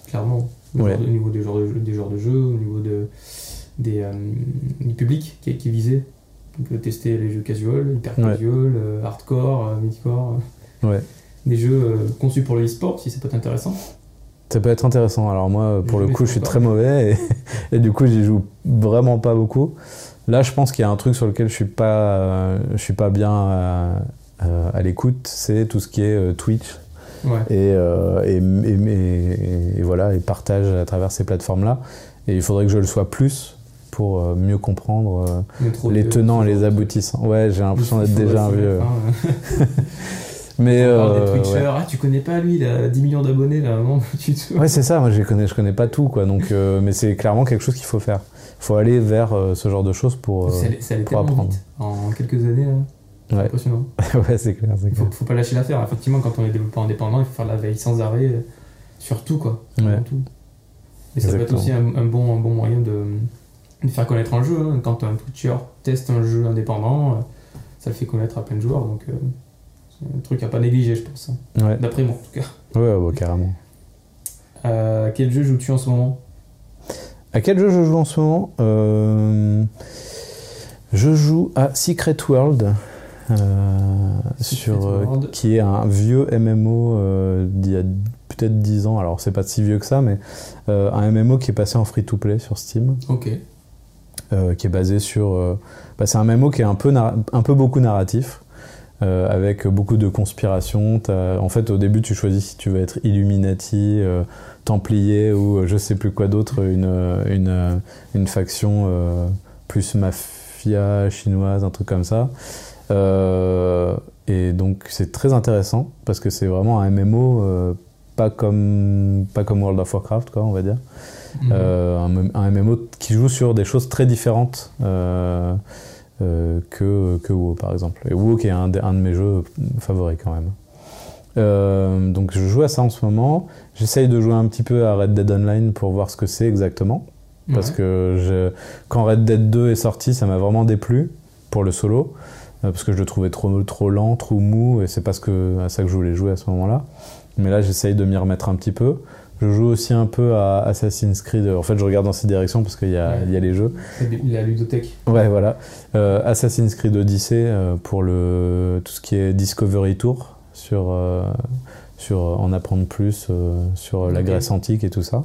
clairement. Au Ouais. genre de- Au niveau des genres de, jeux- des genres de jeux, au niveau de, des, euh, du public qui qui visé. Donc euh, tester les jeux casual, hyper casual, euh, hardcore, euh, midcore. euh, Ouais. Des jeux euh, conçus pour le e-sport, si ça peut être intéressant. Ça peut être intéressant. Alors moi, pour le coup, je suis très mauvais et, et du coup, j'y joue vraiment pas beaucoup. Là, je pense qu'il y a un truc sur lequel je suis pas, euh, je suis pas bien euh, euh, à l'écoute, c'est tout ce qui est Twitch Ouais. et, et, et- et- et voilà et partage à travers ces plateformes-là. Et il faudrait que je le sois plus pour mieux comprendre les tenants et les aboutissants. Ouais, j'ai l'impression d'être déjà un vieux. hein, Mais euh, des Twitchers, ouais. ah tu connais pas lui, il a 10 millions d'abonnés là, non, tu te- Ouais, c'est ça. Moi, je connais, je connais pas tout, quoi. Donc, euh, mais c'est clairement quelque chose qu'il faut faire. Il faut aller vers euh, ce genre de choses pour. Ça ça pour apprendre. vite. En quelques années, là. C'est Ouais. impressionnant. ouais, c'est clair, Il faut, faut pas lâcher l'affaire. Effectivement, quand on est développeur indépendant, il faut faire la veille sans arrêt euh, sur tout, quoi. Ouais. Tout. Et ça peut être aussi un, un bon, un bon moyen de, de faire connaître un jeu. hein. Quand un Twitcher teste un jeu indépendant, euh, ça le fait connaître à plein de joueurs. Donc, euh, c'est un truc à pas négliger, je pense. hein. Ouais, D'après moi, en tout cas. ouais, ouais, carrément. Euh, quel jeu joues-tu en ce moment? À quel jeu je joue en ce moment Euh, Je joue à Secret World. euh, Secret sur, euh, World. qui est un vieux MMO d'il y a peut-être 10 ans. Alors, c'est pas si vieux que ça, mais un MMO qui est passé en free-to-play sur Steam. Ok. qui est basé sur. bah, c'est un MMO qui est un peu, un peu beaucoup narratif. Avec beaucoup de conspiration. En fait, au début, tu choisis si tu veux être Illuminati, Templier ou je sais plus quoi d'autre, une, une, une, faction plus mafia chinoise, un truc comme ça. et donc, c'est très intéressant parce que c'est vraiment un MMO pas comme, pas comme World of Warcraft, quoi, on va dire. Mhm. Euh, un, MMO qui joue sur des choses très différentes euh, euh, que, que WoW, par exemple. Et WoW qui est un de, un de mes jeux favoris, quand même. donc je joue à ça en ce moment. J'essaye de jouer un petit peu à Red Dead Online pour voir ce que c'est exactement. Parce que je, quand Red Dead 2 est sorti, ça m'a vraiment déplu pour le solo. Parce que je le trouvais trop, trop lent, trop mou, et c'est parce que à ça que je voulais jouer à ce moment-là. Mais là, j'essaye de m'y remettre un petit peu. Je joue aussi un peu à Assassin's Creed. En fait, je regarde dans ces directions parce qu'il y, a, y a les jeux. La ludothèque. Ouais, voilà. Euh, Assassin's Creed Odyssey euh, pour le, tout ce qui est Discovery Tour, sur, euh, sur en apprendre plus sur la Grèce antique et tout ça.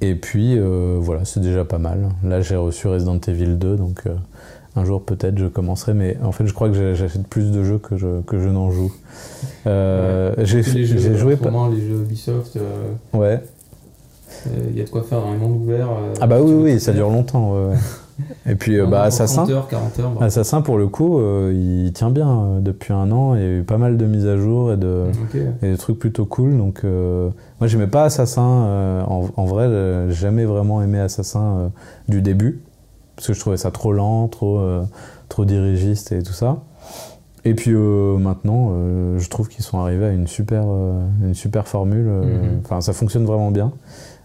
Et puis, voilà, c'est déjà pas mal. Là, j'ai reçu Resident Evil 2, donc un jour peut-être je commencerai, mais en fait je crois que j'achète plus de jeux que je, que je n'en joue. Euh, j'ai joué pas. les jeux Ubisoft. Euh, ouais. Il euh, y a de quoi faire dans les mondes ouverts. ah bah oui, oui, ça dure longtemps. Et puis bah, Assassin, heures, 40 heures, Assassin pour le coup, il tient bien depuis un an. Il y a eu pas mal de mises à jour et de, et trucs plutôt cool. Donc moi j'aimais pas Assassin. En, en, vrai, j'ai jamais vraiment aimé Assassin du début parce que je trouvais ça trop lent, trop, euh, trop dirigiste et tout ça. Et puis euh, maintenant, euh, je trouve qu'ils sont arrivés à une super, une super formule. Mhm. Enfin, ça fonctionne vraiment bien,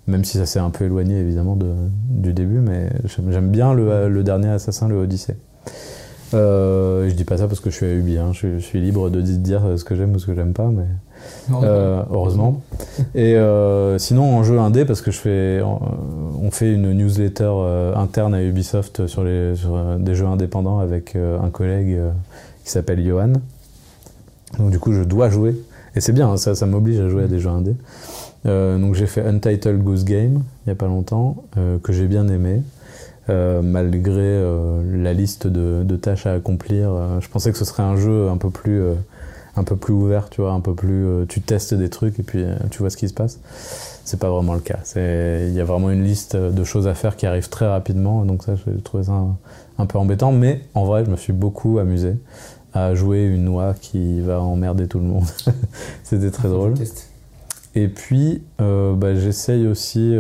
même si ça s'est un peu éloigné évidemment de, du début, mais j'aime bien le, le, dernier Assassin, le Odyssey. je dis pas ça parce que je suis à Ubi, hein. je, suis libre de dire ce que j'aime ou ce que j'aime pas, mais euh, heureusement. Et euh, sinon, en jeu indé, parce que je fais, on fait une newsletter euh, interne à Ubisoft sur, les, des jeux indépendants avec un collègue qui s'appelle Johan. Donc du coup, je dois jouer. Et c'est bien, hein, ça, ça m'oblige à jouer à des jeux indés. donc j'ai fait Untitled Goose Game il n'y a pas longtemps, que j'ai bien aimé. malgré la liste de, de, tâches à accomplir, je pensais que ce serait un jeu un peu plus un peu plus ouvert, tu vois, un peu plus. Euh, tu testes des trucs et puis euh, tu vois ce qui se passe. C'est pas vraiment le cas. Il y a vraiment une liste de choses à faire qui arrive très rapidement, donc ça, j'ai trouvé ça un, peu embêtant. Mais en vrai, je me suis beaucoup amusé à jouer une noix qui va emmerder tout le monde. C'était très drôle. Et puis, euh, bah, j'essaye aussi.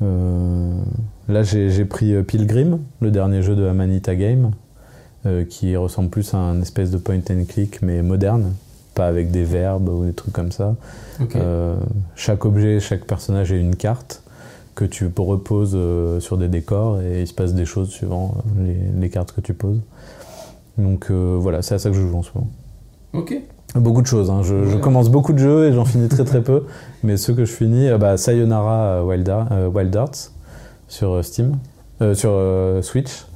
là, j'ai pris Pilgrim, le dernier jeu de Amanita Game, euh, qui ressemble plus à un espèce de point and click mais moderne, pas avec des verbes ou des trucs comme ça. Euh, chaque objet, chaque personnage a une carte que tu reposes euh, sur des décors et il se passe des choses suivant les, cartes que tu poses. Donc voilà, c'est à ça que je joue en ce moment. Ok. Beaucoup de choses. Hein. Je, commence beaucoup de jeux et j'en finis très très peu. Mais ceux que je finis, bah, Sayonara Wild, Wild Arts sur Steam, sur Switch.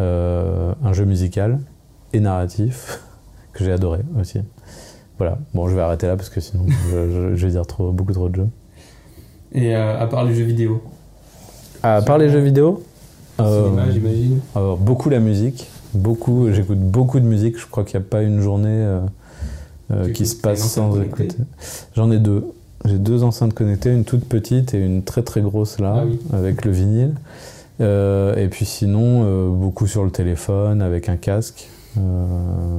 Euh, un jeu musical et narratif que j'ai adoré aussi. Voilà, bon, je vais arrêter là parce que sinon je, vais dire trop, beaucoup trop de jeux. Et euh, à part les jeux vidéo À part les jeux vidéo Cinéma, euh, j'imagine. beaucoup la musique, beaucoup, j'écoute beaucoup de musique. Je crois qu'il n'y a pas une journée qui se passe sans écouter. J'en ai deux. J'ai deux enceintes connectées, une toute petite et une très très grosse là, ah avec le vinyle. Euh, et puis sinon, euh, beaucoup sur le téléphone avec un casque, euh,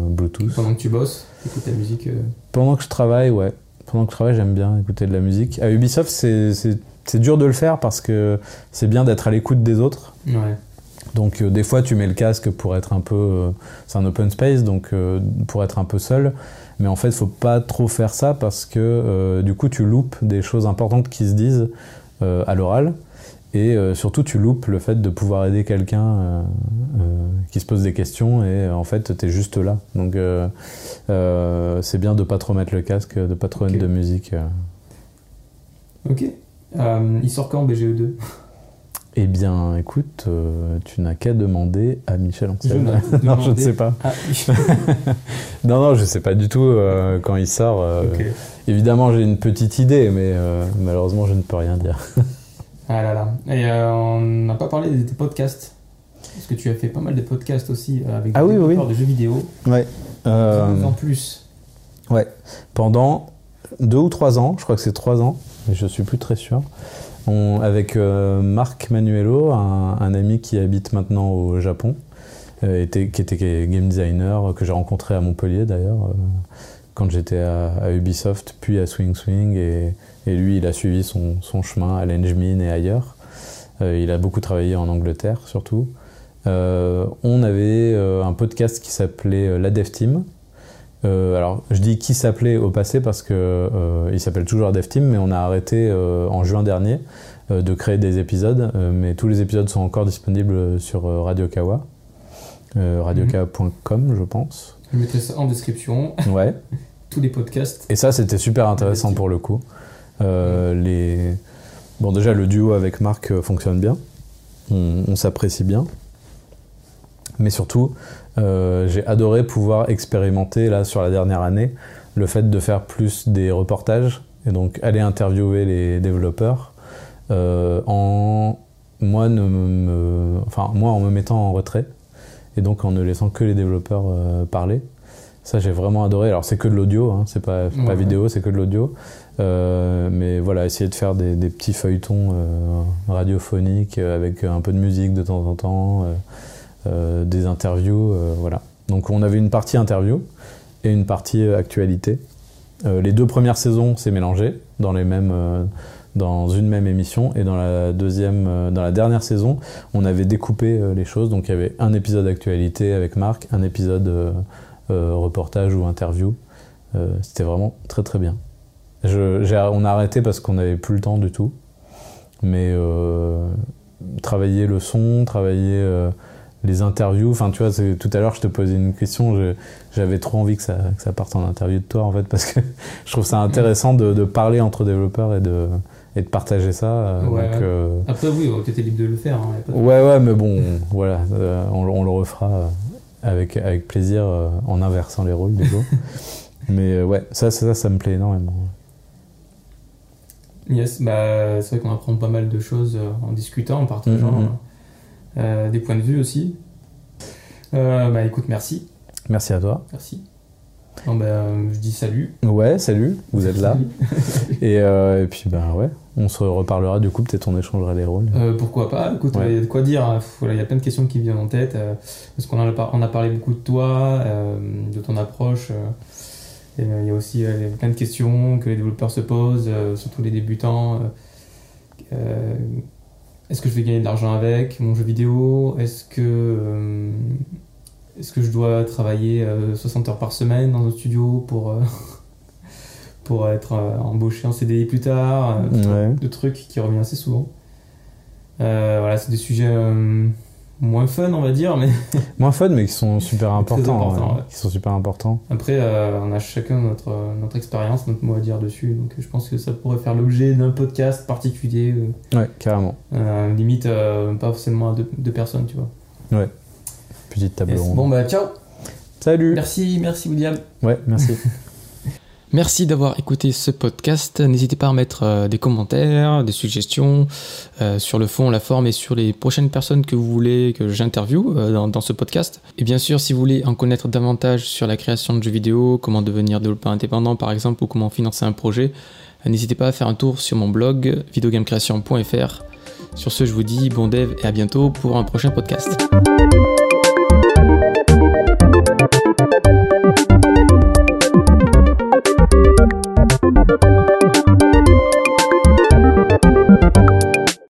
Bluetooth. Pendant que tu bosses, tu écoutes la musique Pendant que je travaille, ouais. Pendant que je travaille, j'aime bien écouter de la musique. À Ubisoft, c'est dur de le faire parce que c'est bien d'être à l'écoute des autres. Ouais. Donc des fois, tu mets le casque pour être un peu... c'est un open space, donc pour être un peu seul. Mais en fait, il faut pas trop faire ça parce que du coup, tu loupes des choses importantes qui se disent à l'oral. Et euh, surtout, tu loupes le fait de pouvoir aider quelqu'un euh, euh, qui se pose des questions et en fait, tu es juste là. Donc, c'est bien de pas trop mettre le casque, de pas trop mettre de musique. Ok. il sort quand BGE2 eh bien, écoute, tu n'as qu'à demander à Michel Ancel. non, je ne sais pas. non, non, je ne sais pas du tout quand il sort. Évidemment, j'ai une petite idée, mais malheureusement, je ne peux rien dire. Ah là là. Et euh, on n'a pas parlé des podcasts. Parce que tu as fait pas mal de podcasts aussi euh, avec Ah des oui, de jeux vidéo. Ouais. Euh, En plus. Ouais, pendant deux ou trois ans, je crois que c'est trois ans, mais je suis plus très sûr. On, avec euh, Marc Manuelo, un, un ami qui habite maintenant au Japon, euh, était, qui était game designer, que j'ai rencontré à Montpellier d'ailleurs, euh, quand j'étais à, à Ubisoft, puis à Swing Swing, et, et lui il a suivi son, son chemin à l'Engmin et ailleurs. Euh, il a beaucoup travaillé en Angleterre surtout. Euh, on avait euh, un podcast qui s'appelait La Dev Team. Alors, je dis qui s'appelait au passé parce que il s'appelle toujours Dev Team, mais on a arrêté en juin dernier de créer des épisodes. mais tous les épisodes sont encore disponibles sur Radio Kawa, radiokawa.com, je pense. Je mettrai ça en description. Ouais. Tous les podcasts. Et ça, c'était super intéressant pour le coup. Euh, les... Bon, déjà, le duo avec Marc euh, fonctionne bien. On, on s'apprécie bien. Mais surtout, euh, j'ai adoré pouvoir expérimenter, là, sur la dernière année, le fait de faire plus des reportages et donc aller interviewer les développeurs euh, en moi, ne me, enfin, moi en me mettant en retrait et donc en ne laissant que les développeurs euh, parler. Ça, j'ai vraiment adoré. Alors, c'est que de l'audio, hein, c'est pas, pas vidéo, c'est que de l'audio. Euh, mais voilà, essayer de faire des, petits feuilletons euh, radiophoniques euh, avec un peu de musique de temps en temps, des interviews, voilà. Donc, on avait une partie interview et une partie actualité. Les deux premières saisons, c'est mélangé dans les mêmes, dans une même émission, et dans la deuxième, dans la dernière saison, on avait découpé les choses. Donc, il y avait un épisode actualité avec Marc, un épisode reportage ou interview. C'était vraiment très très bien. Je- on a arrêté parce qu'on n'avait plus le temps du tout. Mais euh, travailler le son, travailler euh, les interviews. Enfin, tu vois, tout à l'heure, je te posais une question. J'avais trop envie que ça, que ça parte en interview de toi, en fait, parce que je trouve ça intéressant de, de parler entre développeurs et de, et de partager ça. euh, Ouais. donc, euh, Après, oui, tu étais libre de le faire. hein, de- Ouais, ouais, mais bon, voilà, euh, on, on le refera avec, avec plaisir en inversant les rôles, du coup. mais ouais, ça, ça, ça, ça me plaît énormément. Yes, bah, c'est vrai qu'on apprend pas mal de choses euh, en discutant, en partageant Mhm. euh, des points de vue aussi. Euh, bah écoute, merci. Merci à toi. Merci. Bon, bah, je dis salut. Ouais, salut, vous êtes là. Et, euh, et puis, ben ouais, on se reparlera du coup, peut-être on échangera les rôles. Pourquoi pas Écoute, Ouais. il y a de quoi dire. hein. Voilà, Il y a plein de questions qui viennent en tête. parce qu'on a, on a parlé beaucoup de toi, de ton approche. Euh, il y a aussi euh, plein de questions que les développeurs se posent, euh, surtout les débutants. Est-ce que je vais gagner de l'argent avec mon jeu vidéo? Est-ce que, est-ce que je dois travailler euh, 60 heures par semaine dans un studio pour, euh, pour être euh, embauché en CDI plus tard? Ouais. de trucs qui reviennent assez souvent. Voilà, c'est des sujets moins fun, on va dire, mais Moins fun, mais qui sont super importants. ouais. ouais. Qui sont super importants. après, euh, on a chacun notre, notre expérience, notre mot à dire dessus. Donc, je pense que ça pourrait faire l'objet d'un podcast particulier, euh, Ouais, carrément. euh, limite euh, pas forcément à deux, deux personnes, tu vois. Petite table Yes. ronde. Bon, bah, ciao. Salut Merci, merci, William. Ouais, merci. Merci d'avoir écouté ce podcast. N'hésitez pas à mettre euh, des commentaires, des suggestions euh, sur le fond, la forme et sur les prochaines personnes que vous voulez que j'interviewe euh, dans, ce podcast. Et bien sûr, si vous voulez en connaître davantage sur la création de jeux vidéo, comment devenir développeur indépendant par exemple, ou comment financer un projet, n'hésitez pas à faire un tour sur mon blog videogamecreation.fr. Sur ce, je vous dis bon dev et à bientôt pour un prochain podcast.